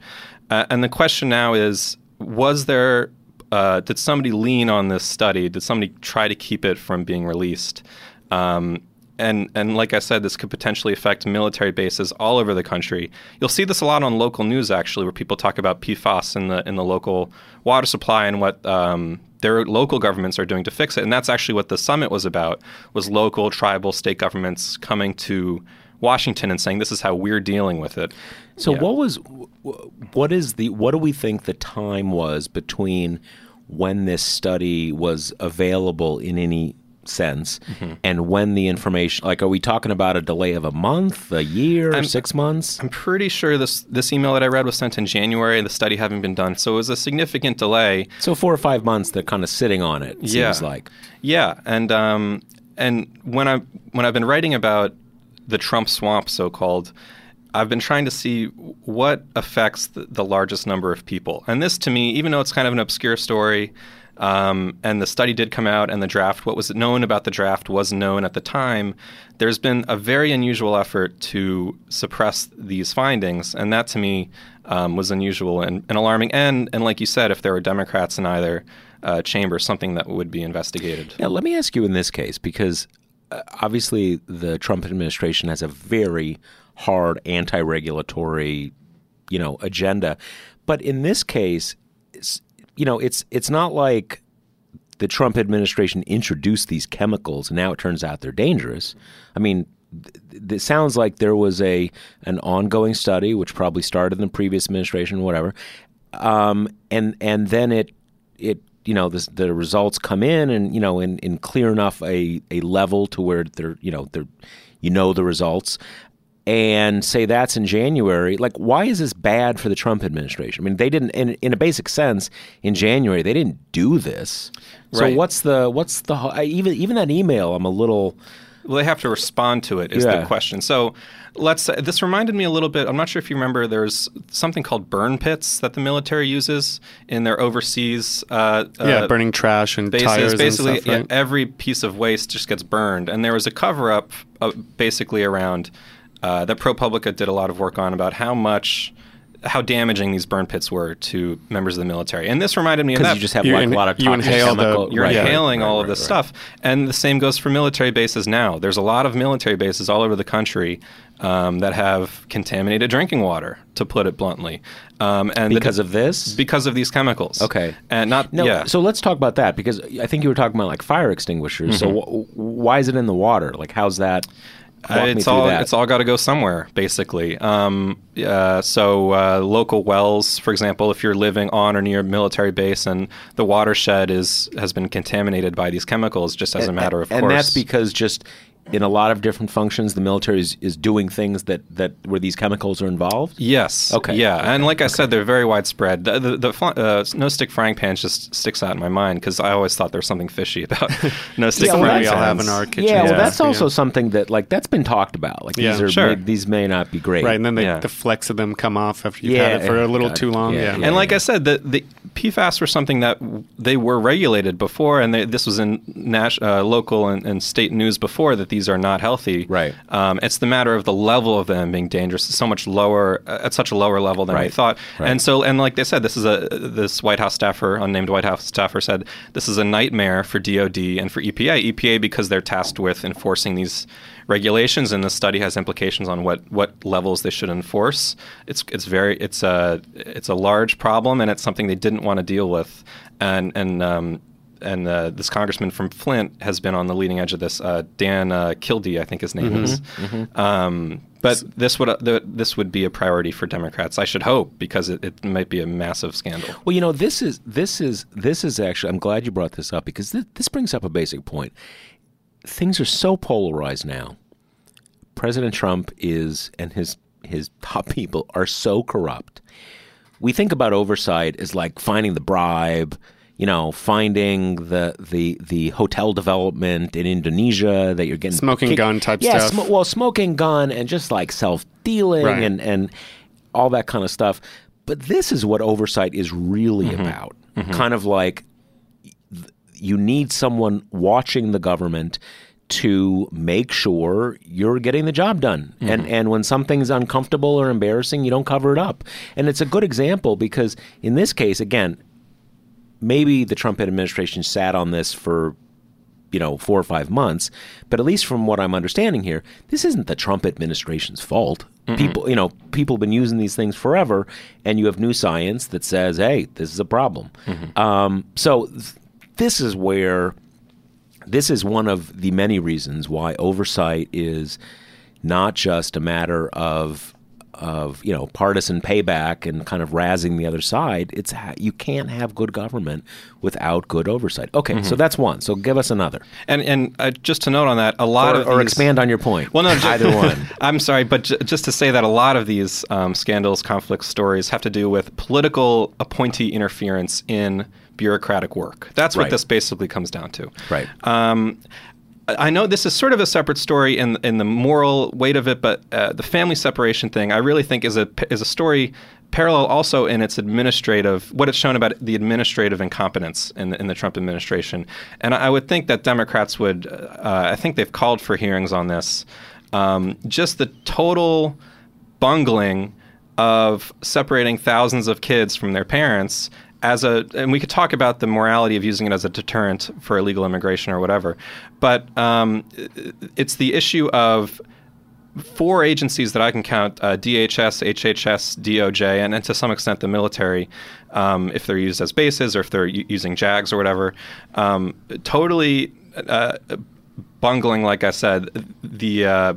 Uh, and the question now is: Was there? Uh, did somebody lean on this study? Did somebody try to keep it from being released? Um, and and like I said, this could potentially affect military bases all over the country. You'll see this a lot on local news, actually, where people talk about PFAS in the in the local water supply and what um, their local governments are doing to fix it. And that's actually what the summit was about: was local, tribal, state governments coming to Washington and saying, "This is how we're dealing with it." So Yeah. what was what is the what do we think the time was between when this study was available in any sense Mm-hmm. and when the information like are we talking about a delay of a month, a year, I'm- 6 months? I'm pretty sure this this email that I read was sent in January. The study having been done, so it was a significant delay. So 4 or 5 months they're kind of sitting on it seems Yeah. like. Yeah, and um, and when I when I've been writing about the Trump swamp, so called, I've been trying to see what affects the, the largest number of people. And this, to me, even though it's kind of an obscure story, um, and the study did come out, and the draft, what was known about the draft was known at the time. There's been a very unusual effort to suppress these findings, and that to me um, was unusual and, and alarming. And and like you said, if there were Democrats in either uh, chamber, something that would be investigated. Now, let me ask you in this case, because uh, obviously the Trump administration has a very hard anti-regulatory, you know, agenda. But in this case, you know, it's it's not like the Trump administration introduced these chemicals and now it turns out they're dangerous. I mean, it sounds like there was a an ongoing study which probably started in the previous administration, whatever, um, and and then it it you know the, the results come in and you know in, in clear enough a, a level to where they're you know they're you know the results and say that's in January, like why is this bad for the Trump administration? I mean, they didn't in in a basic sense in January they didn't do this. So Right. what's the what's the even even that email? I'm a little Well, they have to respond to it. Is Yeah. the question. So let's. say This reminded me a little bit. I'm not sure if you remember. There's something called burn pits that the military uses in their overseas. Uh, yeah, uh, burning trash and bases. tires basically, and stuff, right? yeah, every piece of waste just gets burned. And there was a cover up, uh, basically around uh, that ProPublica did a lot of work on about how much. How damaging these burn pits were to members of the military, and this reminded me of because that. you just have like in- a lot of you toxic inhale the- chemical- You're right, inhaling right, all right, of this right. stuff, and the same goes for military bases now. There's a lot of military bases all over the country um, that have contaminated drinking water, to put it bluntly, um, and the- because of this. because of these chemicals. Okay. and not No, yeah. so let's talk about that because I think you were talking about like fire extinguishers. So Mm-hmm. wh- why is it in the water? Like, how's that? Uh, it's all that. it's all got to go somewhere, basically. Um, uh, so uh, local wells, for example, if you're living on or near a military base and the watershed is has been contaminated by these chemicals, just as a matter of and course. And that's because just in a lot of different functions, the military is, is doing things that, that where these chemicals are involved. Yes. Okay. Yeah, and like I said, they're very widespread. The, the, the fl- uh, no stick frying pan just sticks out in my mind because I always thought there was something fishy about no stick Yeah, well, frying we all have pans. in our kitchen. Yeah, well, that's also Yeah. something that like that's been talked about. Like Yeah, these are sure. may, these may not be great. Right, and then they, Yeah. the flecks of them come off after you've Yeah, had it for a little God, too long. yeah, Yeah, yeah. And like I said, the, the PFAS were something that they were regulated before, and they, this was in nas- uh, local and, and state news before that these are not healthy. Right. Um, it's the matter of the level of them being dangerous. It's so much lower uh, at such a lower level than we thought. Right. And so, and like they said, this is a this White House staffer, unnamed White House staffer, said this is a nightmare for DoD and for EPA. EPA because they're tasked with enforcing these regulations, and the study has implications on what what levels they should enforce. It's it's very it's a it's a large problem, and it's something they didn't want to deal with, and and. Um, and uh, this congressman from Flint has been on the leading edge of this. Uh, Dan uh, Kildee, I think his name is. Um, but this would uh, the, this would be a priority for Democrats. I should hope because it, it might be a massive scandal. Well, you know, this is this is this is actually. I'm glad you brought this up because this, this brings up a basic point. Things are so polarized now. President Trump is and his his top people are so corrupt. We think about oversight as like finding the bribe, you know, finding the the the hotel development in Indonesia that you're getting Smoking gun type yeah, stuff. sm- well, smoking gun and just like self dealing Right. and and all that kind of stuff. But this is what oversight is really Mm-hmm. about. Kind of like th- you need someone watching the government to make sure you're getting the job done. And and when something's uncomfortable or embarrassing, you don't cover it up. And it's a good example because in this case, again, maybe the Trump administration sat on this for you know four or five months, but at least from what I'm understanding here, this isn't the Trump administration's fault. People, you know, people have been using these things forever, and you have new science that says, "Hey, this is a problem." Um, so th- this is where this is one of the many reasons why oversight is not just a matter of of you know partisan payback and kind of razzing the other side. It's ha- you can't have good government without good oversight. Okay, so that's one. So give us another, And and uh, just to note on that, a lot or, of or these- expand on your point. Well, no, ju- either one. I'm sorry, but j- just to say that a lot of these um, scandals, conflict stories have to do with political appointee interference in bureaucratic work. That's what Right. this basically comes down to. Right. Um, I know this is sort of a separate story in in the moral weight of it, but uh, the family separation thing I really think is a is a story parallel also in its administrative what it's shown about the administrative incompetence in the, in the Trump administration, and I would think that Democrats would uh, I think they've called for hearings on this. Um, just the total bungling of separating thousands of kids from their parents as a and we could talk about the morality of using it as a deterrent for illegal immigration or whatever but um, it's the issue of four agencies that I can count uh, DHS, HHS, DOJ, and, and to some extent the military, um, if they're used as bases or if they're u- using JAGs or whatever, um, totally uh, bungling, like I said, the uh,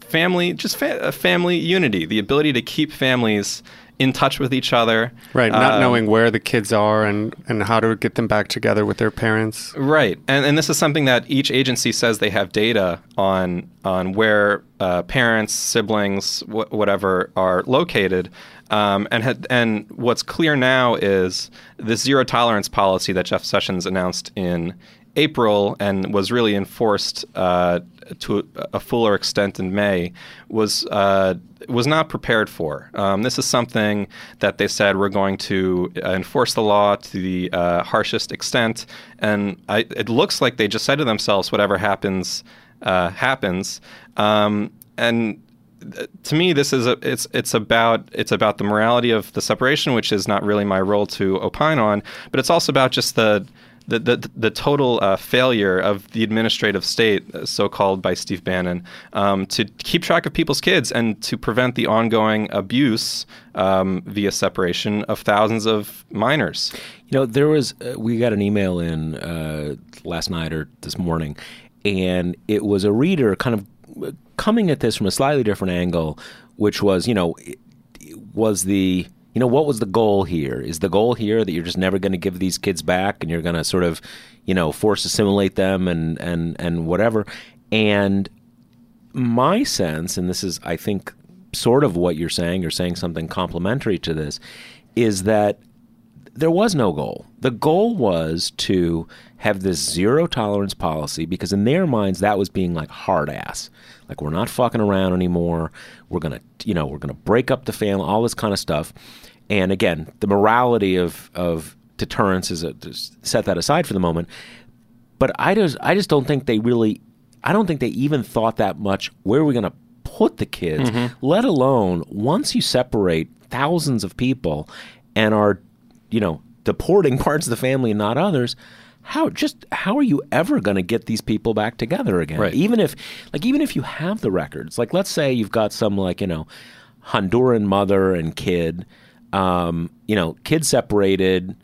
family, just fa- family unity, the ability to keep families in touch with each other. Right, not Um, knowing where the kids are and, and how to get them back together with their parents. Right, and and this is something that each agency says they have data on on where uh, parents, siblings, wh- whatever are located. Um, and had, and what's clear now is the zero tolerance policy that Jeff Sessions announced in April and was really enforced uh, to a, fuller extent in May was uh, was not prepared for. Um, this is something that they said we're going to uh, enforce the law to the uh, harshest extent, and I, it looks like they just said to themselves, whatever happens, uh, happens. Um, and to me, this is a, it's it's about it's about the morality of the separation, which is not really my role to opine on, but it's also about just the the, the, the total uh, failure of the administrative state, uh, so called by Steve Bannon, um, to keep track of people's kids and to prevent the ongoing abuse um, via separation of thousands of minors. You know, there was uh, we got an email in uh, last night or this morning, and it was a reader kind of uh, coming at this from a slightly different angle, which was, you know, was the you know what was the goal here? Is the goal here that you're just never going to give these kids back and you're going to sort of, you know, force assimilate them and and and whatever? And my sense, and this is, I think, sort of what you're saying, you're saying something complementary to this, is that there was no goal. The goal was to have this zero tolerance policy because in their minds that was being like hard ass. Like we're not fucking around anymore. We're gonna you know, we're gonna break up the family, all this kind of stuff. And again, the morality of of deterrence is a, set that aside for the moment. But I just I just don't think they really I don't think they even thought that much where are we gonna put the kids, mm-hmm. let alone once you separate thousands of people and are, you know, deporting parts of the family and not others, how just how are you ever going to get these people back together again? Right. Even if like even if you have the records, like let's say you've got some like you know Honduran mother and kid, um, you know, kids separated.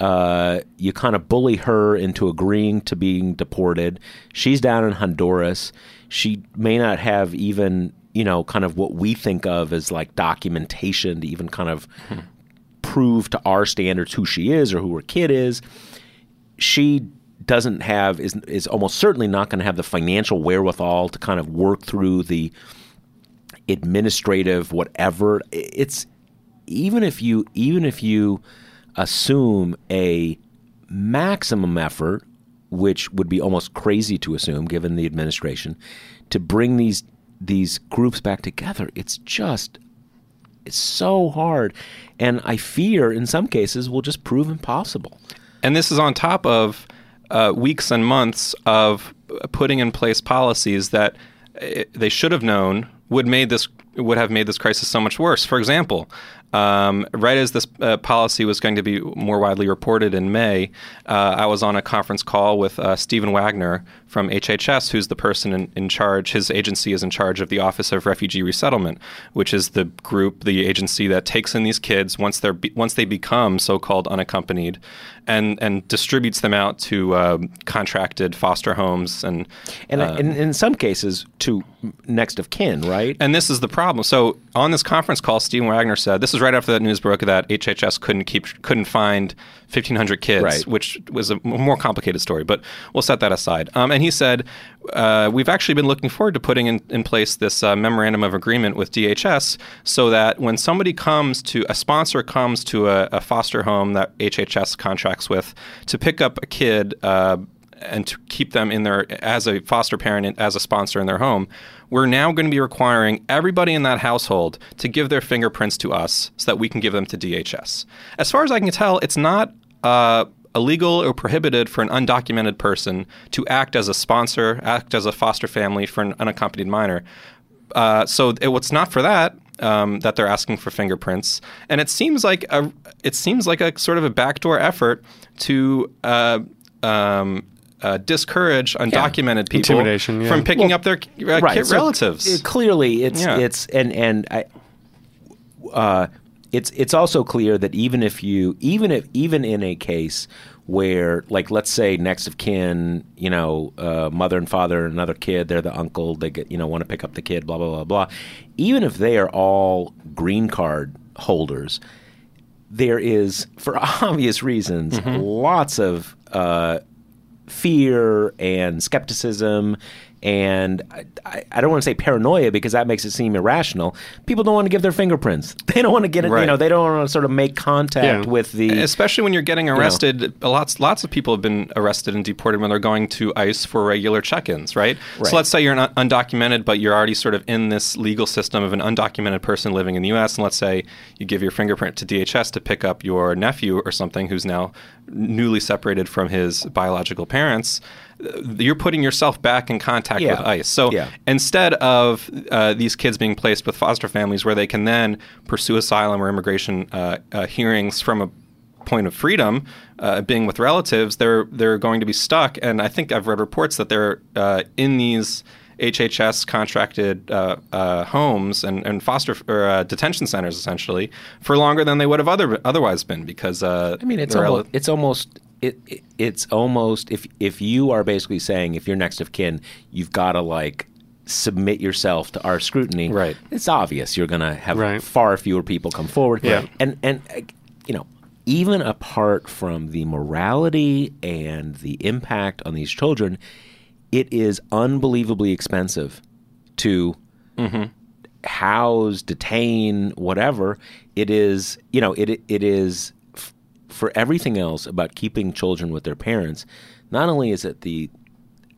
Uh, you kind of bully her into agreeing to being deported. She's down in Honduras. She may not have even, you know, kind of what we think of as like documentation to even kind of prove to our standards who she is or who her kid is. She doesn't have is is almost certainly not going to have the financial wherewithal to kind of work through the administrative whatever. It's even if you even if you assume a maximum effort, which would be almost crazy to assume given the administration, to bring these these groups back together, it's just it's so hard, and I fear in some cases will just prove impossible. And this is on top of uh, weeks and months of putting in place policies that uh, they should have known would made this would have made this crisis so much worse. For example, um, right as this uh, policy was going to be more widely reported in May, uh, I was on a conference call with uh, Steven Wagner from HHS, who's the person in, in charge. His agency is in charge of the Office of Refugee Resettlement, which is the group, the agency that takes in these kids once they're be, once they become so-called unaccompanied, and and distributes them out to uh, contracted foster homes and And in, in some cases, to next of kin, right? and this is the problem. So on this conference call, Steven Wagner said this is right after that news broke that HHS couldn't keep couldn't find 1,500 kids, Right. which was a more complicated story. But we'll set that aside. Um, and he said uh, we've actually been looking forward to putting in, in place this uh, memorandum of agreement with DHS so that when somebody comes to a sponsor comes to a, a foster home that HHS contracts with to pick up a kid. Uh, and to keep them in their as a foster parent and as a sponsor in their home, we're now going to be requiring everybody in that household to give their fingerprints to us so that we can give them to DHS. As far as I can tell, it's not uh, illegal or prohibited for an undocumented person to act as a sponsor, act as a foster family for an unaccompanied minor. Uh, so it, it's not for that um, that they're asking for fingerprints, and it seems like a it seems like a sort of a backdoor effort to uh, um, uh, discourage undocumented people yeah. from picking up their uh, kid so, relatives. uh, clearly, it's Yeah. it's and and I, uh, it's it's also clear that even if you even if even in a case where like let's say next of kin, you know, uh, mother and father, and another kid, they're the uncle, they get you know want to pick up the kid, blah blah blah blah. Even if they are all green card holders, there is, for obvious reasons, Mm-hmm. lots of uh, fear and skepticism. And I, I, don't want to say paranoia because that makes it seem irrational. People don't want to give their fingerprints. They don't want to get it. Right. You know, they don't want to sort of make contact Yeah. with the. Especially when you're getting arrested, lots lots of people have been arrested and deported when they're going to ICE for regular check-ins, right? Right. So let's say you're not undocumented, but you're already sort of in this legal system of an undocumented person living in the U.S. And let's say you give your fingerprint to DHS to pick up your nephew or something who's now newly separated from his biological parents. You're putting yourself back in contact Yeah. with ICE. So Yeah. instead of uh, these kids being placed with foster families where they can then pursue asylum or immigration uh, uh, hearings from a point of freedom, uh, being with relatives, they're they're going to be stuck. And I think I've read reports that they're uh, in these HHS contracted uh, uh, homes and, and foster or uh, detention centers essentially for longer than they would have other otherwise been because uh, I mean, it's almost, rel- it's almost it, it it's almost if if you are basically saying if you're next of kin, you've got to like submit yourself to our scrutiny. Right. It's obvious you're going to have Right. far fewer people come forward. Yeah. And and you know, even apart from the morality and the impact on these children, it is unbelievably expensive to mm-hmm. house, detain, whatever. It is, you know, it it is for everything else about keeping children with their parents. Not only is it the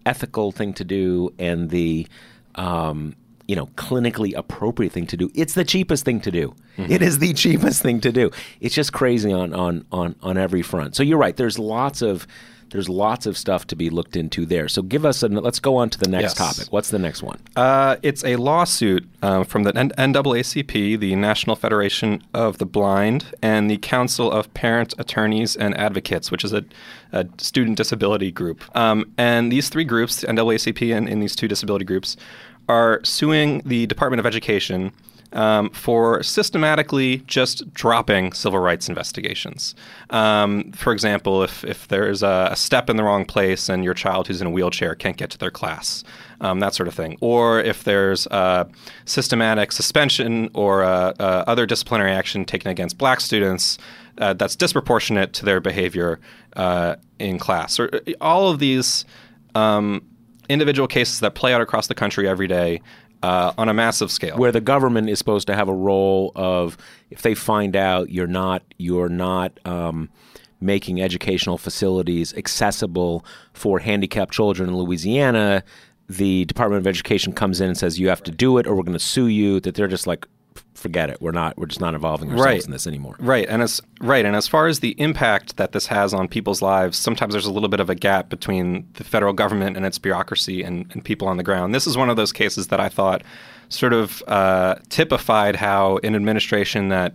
ethical thing to do and the um, you know clinically appropriate thing to do, it's the cheapest thing to do. It is the cheapest thing to do. It's just crazy on on on on every front. So you're right. There's lots of there's lots of stuff to be looked into there. So give us a let's go on to the next Yes. topic. What's the next one? Uh, it's a lawsuit um, from the N- NAACP, the National Federation of the Blind, and the Council of Parent Attorneys and Advocates, which is a, a student disability group. Um, and these three groups, the NAACP and, and these two disability groups, are suing the Department of Education um, for systematically just dropping civil rights investigations. Um, for example, if, if there's a, a step in the wrong place and your child who's in a wheelchair can't get to their class, um, that sort of thing. Or if there's a systematic suspension or uh uh other disciplinary action taken against black students uh, that's disproportionate to their behavior uh, in class. Or all of these um, individual cases that play out across the country every day uh, on a massive scale. where the government is supposed to have a role of if they find out you're not you're not um, making educational facilities accessible for handicapped children in Louisiana, the Department of Education comes in and says you have to do it or we're going to sue you. That they're just like, forget it. We're not. We're just not involving ourselves Right. in this anymore. Right, and as right, and as far as the impact that this has on people's lives, sometimes there's a little bit of a gap between the federal government and its bureaucracy and, and people on the ground. This is one of those cases that I thought sort of uh, typified how an administration that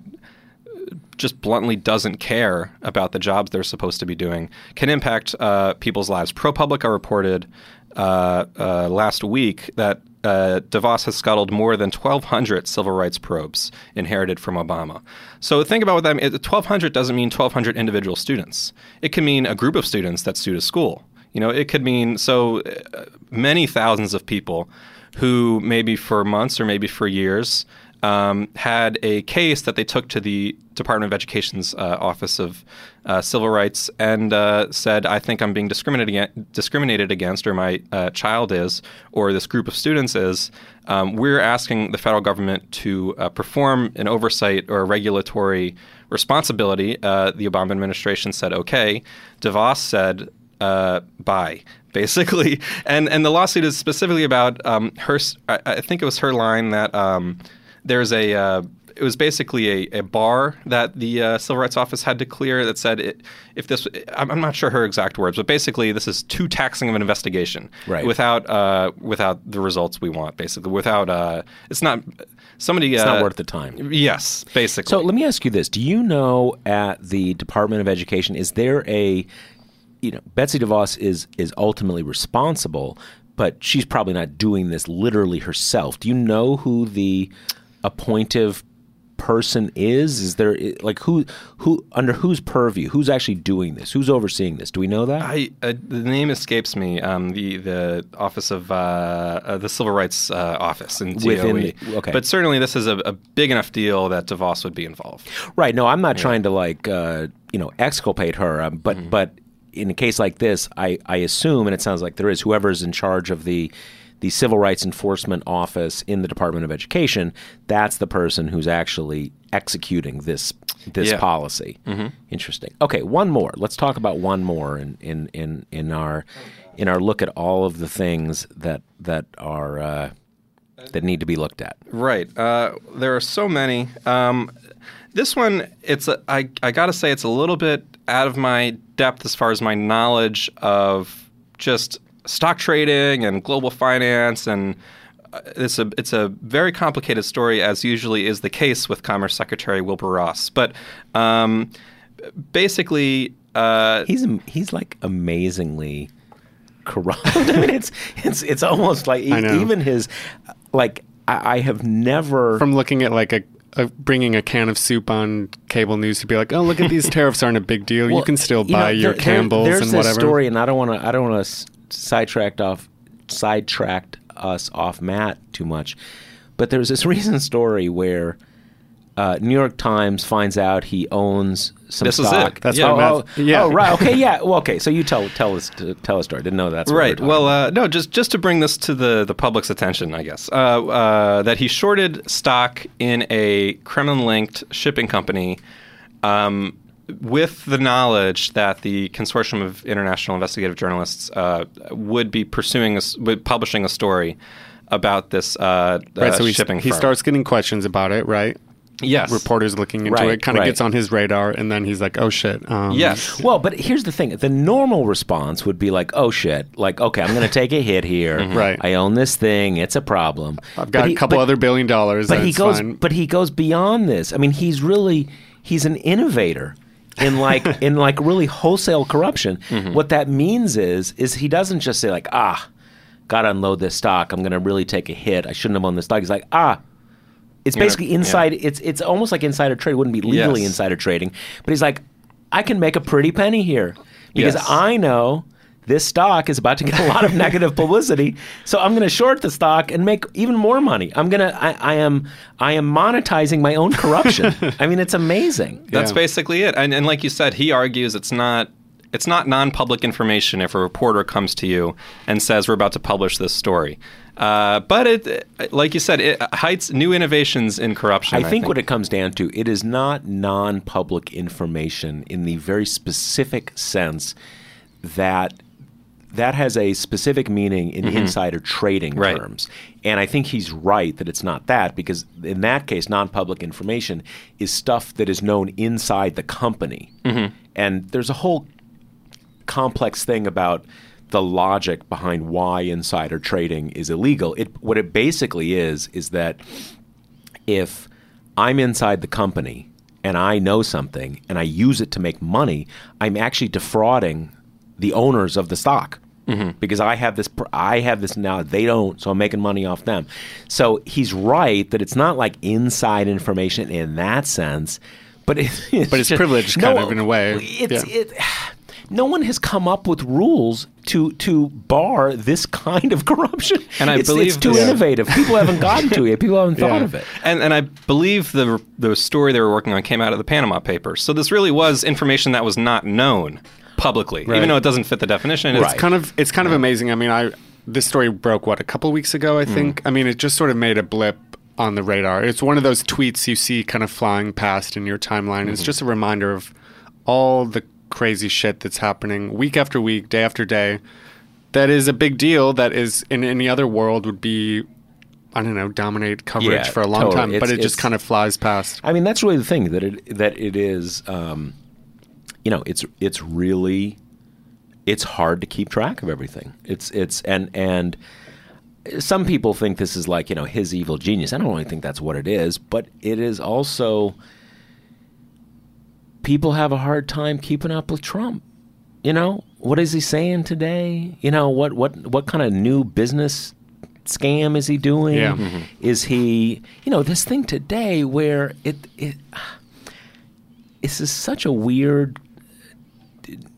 just bluntly doesn't care about the jobs they're supposed to be doing can impact uh, people's lives. ProPublica reported uh, uh, last week that uh, DeVos has scuttled more than 1,200 civil rights probes inherited from Obama. So think about what that means. 1,200 doesn't mean 1,200 individual students. It can mean a group of students that sued a school. You know, it could mean so uh, many thousands of people who maybe for months or maybe for years um, had a case that they took to the Department of Education's uh, Office of uh, Civil Rights and uh, said, "I think I'm being discriminated against, or my uh, child is, or this group of students is." Um, we're asking the federal government to uh, perform an oversight or a regulatory responsibility. Uh, the Obama administration said, "Okay." DeVos said, uh, "Bye." Basically, and and the lawsuit is specifically about um, her. I, I think it was her line that. Um, there's a uh, it was basically a, a bar that the uh, civil rights office had to clear that said it, if this I'm, I'm not sure her exact words but basically this is too taxing of an investigation Right. without uh, without the results we want basically without uh, it's not somebody It's uh, not worth the time. yes basically So let me ask you this: Do you know at the Department of Education is there a, you know, Betsy DeVos is is ultimately responsible, but she's probably not doing this literally herself. Do you know who the appointive person is? Is there like who who under whose purview? Who's actually doing this? Who's overseeing this? Do we know that? I uh, the name escapes me. Um, the the office of uh, uh, the Civil Rights uh, Office in DOE. Within the- okay. But certainly this is a, a big enough deal that DeVos would be involved. Right. No, I'm not trying to like uh, you know exculpate her, um, but Mm-hmm. but in a case like this, I I assume, and it sounds like there is whoever's in charge of the the civil rights enforcement office in the Department of Education. That's the person who's actually executing this this Yeah. policy. Interesting. Okay, one more. Let's talk about one more in in in in our in our look at all of the things that that are. Uh, that need to be looked at. Right. Uh, there are so many. Um, this one, it's a, I, I got to say, it's a little bit out of my depth as far as my knowledge of just stock trading and global finance, and uh, it's a it's a very complicated story, as usually is the case with Commerce Secretary Wilbur Ross. But um, basically, uh, He's he's like amazingly corrupt. I mean, it's it's it's almost like I know. even his like I, I have never From looking at like a, a bringing a can of soup on cable news to be like, oh, look at these tariffs aren't a big deal. you can still you know, buy your there- there- Campbell's there's and this whatever. story, and I don't want to I don't want to sidetracked off sidetracked us off Matt too much, but there's this recent story where. Uh, New York Times finds out he owns some This is stock. it. That's oh, what oh, Matt- yeah. oh, right. Okay, yeah. Well, okay. So you tell tell us tell a story. Didn't know that's what we were Right. Well, uh, no, just just to bring this to the the public's attention, I guess uh, uh, that he shorted stock in a Kremlin-linked shipping company. Um, with the knowledge that the consortium of international investigative journalists uh, would be pursuing, a, s- would publishing a story about this uh, right, uh, so he, shipping he firm. starts getting questions about it, right? yes, Reporters looking into Right, it, kind of right. gets on his radar, and then he's like, oh shit. Um, Yes, Well, but here's the thing: the normal response would be like, "Oh shit!" Like, okay, I'm going to take a hit here. Right. I own this thing. It's a problem. I've got But a he- couple but- other billion dollars. But he goes. fine. But he goes beyond this. I mean, he's really he's an innovator in like in like really wholesale corruption. Mm-hmm. What that means is is he doesn't just say like, "Ah, got to unload this stock. I'm to really take a hit. I shouldn't have owned this stock." He's like, "Ah." It's gonna- basically inside. It's it's almost like insider trade. It wouldn't be legally Yes. insider trading, but he's like, I can make a pretty penny here because Yes. I know this stock is about to get a lot of negative publicity. So I'm going to short the stock and make even more money. I'm gonna. I, I am. I am monetizing my own corruption. I mean, it's amazing. That's basically it. And, and like you said, he argues it's not it's not non-public information if a reporter comes to you and says we're about to publish this story. Uh, but it, like you said, it hides new innovations in corruption. I think what it comes down to, it is not non-public information in the very specific sense that that has a specific meaning in insider trading Mm-hmm. Right. terms. And I think he's right that it's not that because in that case, non-public information is stuff that is known inside the company. Mm-hmm. And there's a whole complex thing about the logic behind why insider trading is illegal. It what it basically is is that if I'm inside the company and I know something and I use it to make money, I'm actually defrauding the owners of the stock. Mm-hmm. Because I have this, I have this now. They don't, so I'm making money off them. So he's right that it's not like inside information in that sense, but it, it's But it's just- privileged kind of in a way. It's Yeah. it. No one has come up with rules to to bar this kind of corruption. And I it's, believe it's too this- innovative. People haven't gotten to it. People haven't thought Yeah. of it. And, and I believe the the story they were working on came out of the Panama Papers. So this really was information that was not known publicly, Right. even though it doesn't fit the definition. It's Right. kind of it's kind of amazing. I mean, I this story broke what a couple weeks ago, I Mm. think. I mean, it just sort of made a blip on the radar. It's one of those tweets you see kind of flying past in your timeline. Mm-hmm. It's just a reminder of all the crazy shit that's happening week after week, day after day. That is a big deal. That is in any other world would be. I don't know, dominate coverage Yeah, for a long totally. time, but it just kind of flies past. I mean, that's really the thing that it that it is. Um, you know, it's it's really it's hard to keep track of everything. It's it's and and some people think this is like you know his evil genius. I don't really think that's what it is, but it is also people have a hard time keeping up with Trump. You know, what is he saying today? You know, what what what kind of new business scam is he doing? Yeah. Mhm. Is he, you know, this thing today where it it this is such a weird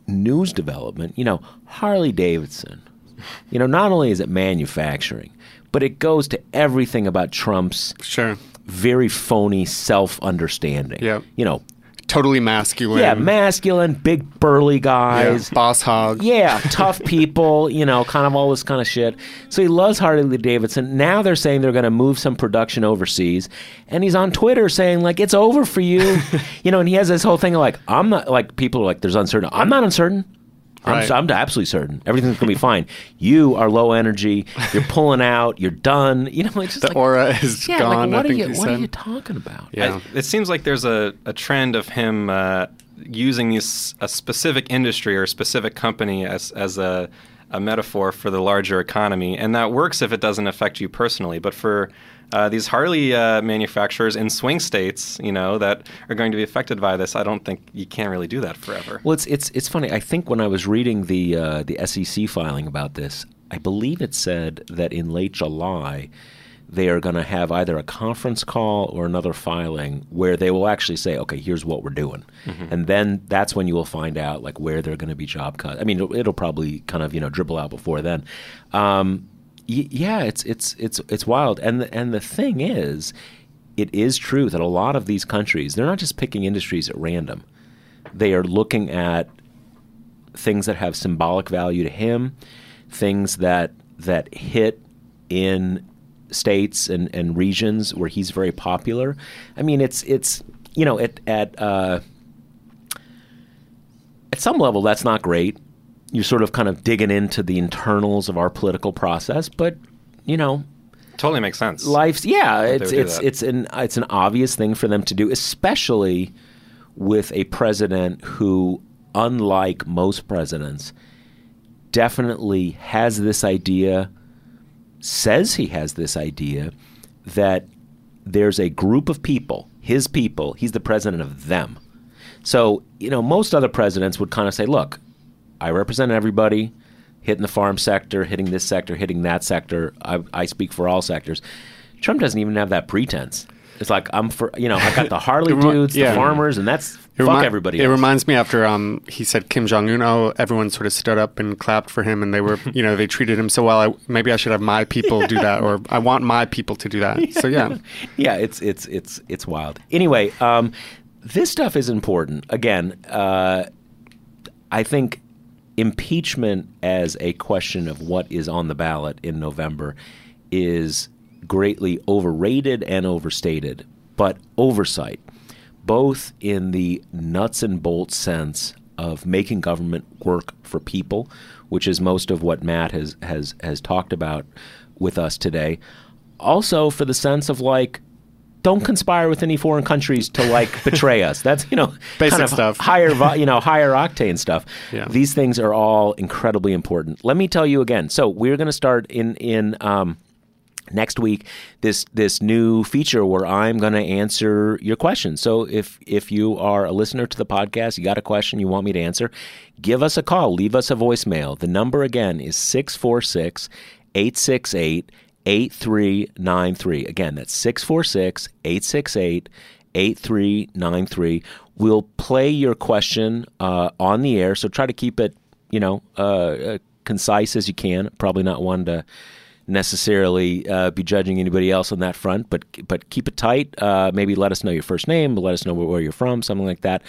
news development. You know, Harley Davidson. You know, not only is it manufacturing, but it goes to everything about Trump's Sure. very phony self understanding. Yep. You know, Totally masculine. yeah, masculine, big burly guys. Yeah. Boss hog. Yeah, tough people, you know, kind of all this kind of shit. So he loves Harley Davidson. Now they're saying they're going to move some production overseas, and he's on Twitter saying like it's over for you, you know. And he has this whole thing of like I'm not like people are like there's uncertain. I'm not uncertain. I'm, I'm absolutely certain everything's going to be fine. You are low energy. You're pulling out. You're done. You know, it's just The like, aura is yeah, gone. like what I are you he what are you talking about? Yeah. I- it seems like there's a, a trend of him uh, using these, a specific industry or a specific company as, as a, a metaphor for the larger economy. And that works if it doesn't affect you personally. But for uh, these Harley uh, manufacturers in swing states, you know, that are going to be affected by this, I don't think you can really do that forever. Well, it's it's it's funny. I think when I was reading the uh, the SEC filing about this, I believe it said that in late July they are going to have either a conference call or another filing where they will actually say, "Okay, here's what we're doing," and then that's when you will find out like where they're going to be job cuts. I mean, it'll, it'll probably kind of you know dribble out before then. Um, yeah, it's it's it's it's wild, and the, and the thing is, it is true that a lot of these countries they're not just picking industries at random they are looking at things that have symbolic value to him, things that that hit in states and, and regions where he's very popular. I mean, it's it's you know at at uh, at some level that's not great. You're sort of kind of digging into the internals of our political process, but you know, Totally makes sense. life's yeah it's it's it's an it's an obvious thing for them to do especially with a president who unlike most presidents definitely has this idea says he has this idea that there's a group of people his people he's the president of them so you know most other presidents would kind of say look I represent everybody, hitting the farm sector, hitting this sector, hitting that sector. I, I speak for all sectors. Trump doesn't even have that pretense. It's like I'm for you know I got the Harley remi- dudes, yeah. the farmers, and that's It fuck remi- everybody. It else. reminds me after um, he said Kim Jong Un. Oh, everyone sort of stood up and clapped for him, and they were, you know, they treated him so well. I, maybe I should have my people do that, or I want my people to do that. So yeah, yeah, it's it's it's it's wild. Anyway, um, this stuff is important. Again, uh, I think impeachment as a question of what is on the ballot in November is greatly overrated and overstated, but oversight, both in the nuts and bolts sense of making government work for people, which is most of what Matt has has has talked about with us today. Also, for the sense of like don't conspire with any foreign countries to like betray us. That's you know Basic kind of stuff. higher you know higher octane stuff. Yeah. These things are all incredibly important. Let me tell you again. So we're going to start in in um, next week this this new feature where I'm going to answer your questions. So if if you are a listener to the podcast, you got a question you want me to answer, give us a call, leave us a voicemail. The number again is 646 868 8393. Again, that's 646 868 8393. We'll play your question uh, on the air, so try to keep it, you know, uh, uh, concise as you can. Probably not one to necessarily uh, be judging anybody else on that front, but but keep it tight. Uh, maybe let us know your first name, let us know where, you're from, something like that.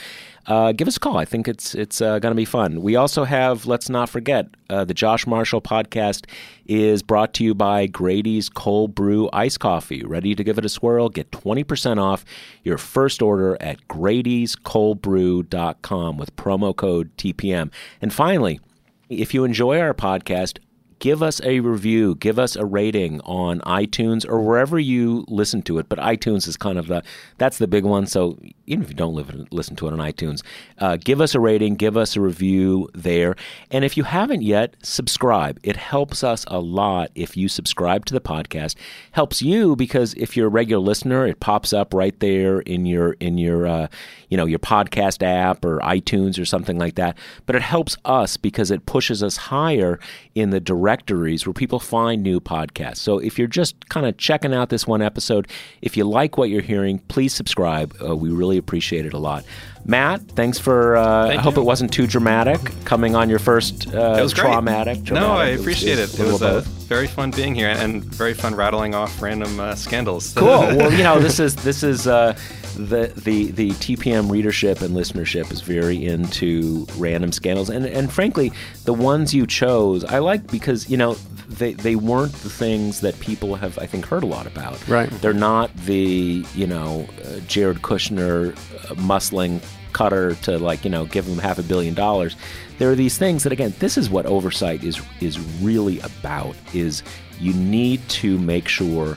Uh, give us a call. I think it's it's uh, going to be fun. We also have. Let's not forget uh, the Josh Marshall podcast is brought to you by Grady's Cold Brew Ice Coffee. Ready to give it a swirl? Get twenty percent off your first order at Grady'sColdBrew.com with promo code TPM. And finally, if you enjoy our podcast, give us a review, give us a rating on iTunes or wherever you listen to it. But iTunes is kind of the that's the big one. So even if you don't live, listen to it on iTunes, uh, give us a rating, give us a review there. And if you haven't yet, subscribe. It helps us a lot if you subscribe to the podcast. Helps you because if you're a regular listener, it pops up right there in your in your uh, you know your podcast app or iTunes or something like that. But it helps us because it pushes us higher in the direct directories where people find new podcasts. So if you're just kind of checking out this one episode, if you like what you're hearing, please subscribe. Uh, we really appreciate it a lot. Matt, thanks for. Uh, Thank I hope you. it wasn't too dramatic coming on your first uh, It was great. traumatic. No, I appreciate it. It a was little uh, both. very fun being here and very fun rattling off random uh, scandals. cool. Well, you know, this is this is uh, the the the TPM readership and listenership is very into random scandals, and and frankly, the ones you chose I like because you know they they weren't the things that people have I think heard a lot about. Right. They're not the you know uh, Jared Kushner uh, muscling Qatar to like you know give him half a billion dollars. There are these things that again, this is what oversight is is really about. Is you need to make sure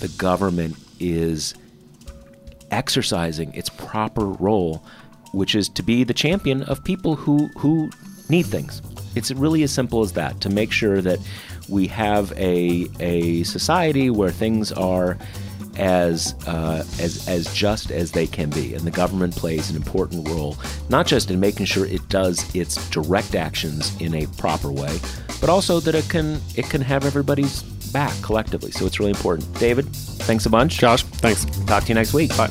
the government is exercising its proper role, which is to be the champion of people who who need things. It's really as simple as that. To make sure that we have a a society where things are as uh, as as just as they can be, and the government plays an important role, not just in making sure it does its direct actions in a proper way, but also that it can it can have everybody's back collectively. So it's really important. David, thanks a bunch. Josh, thanks. Talk to you next week. Bye.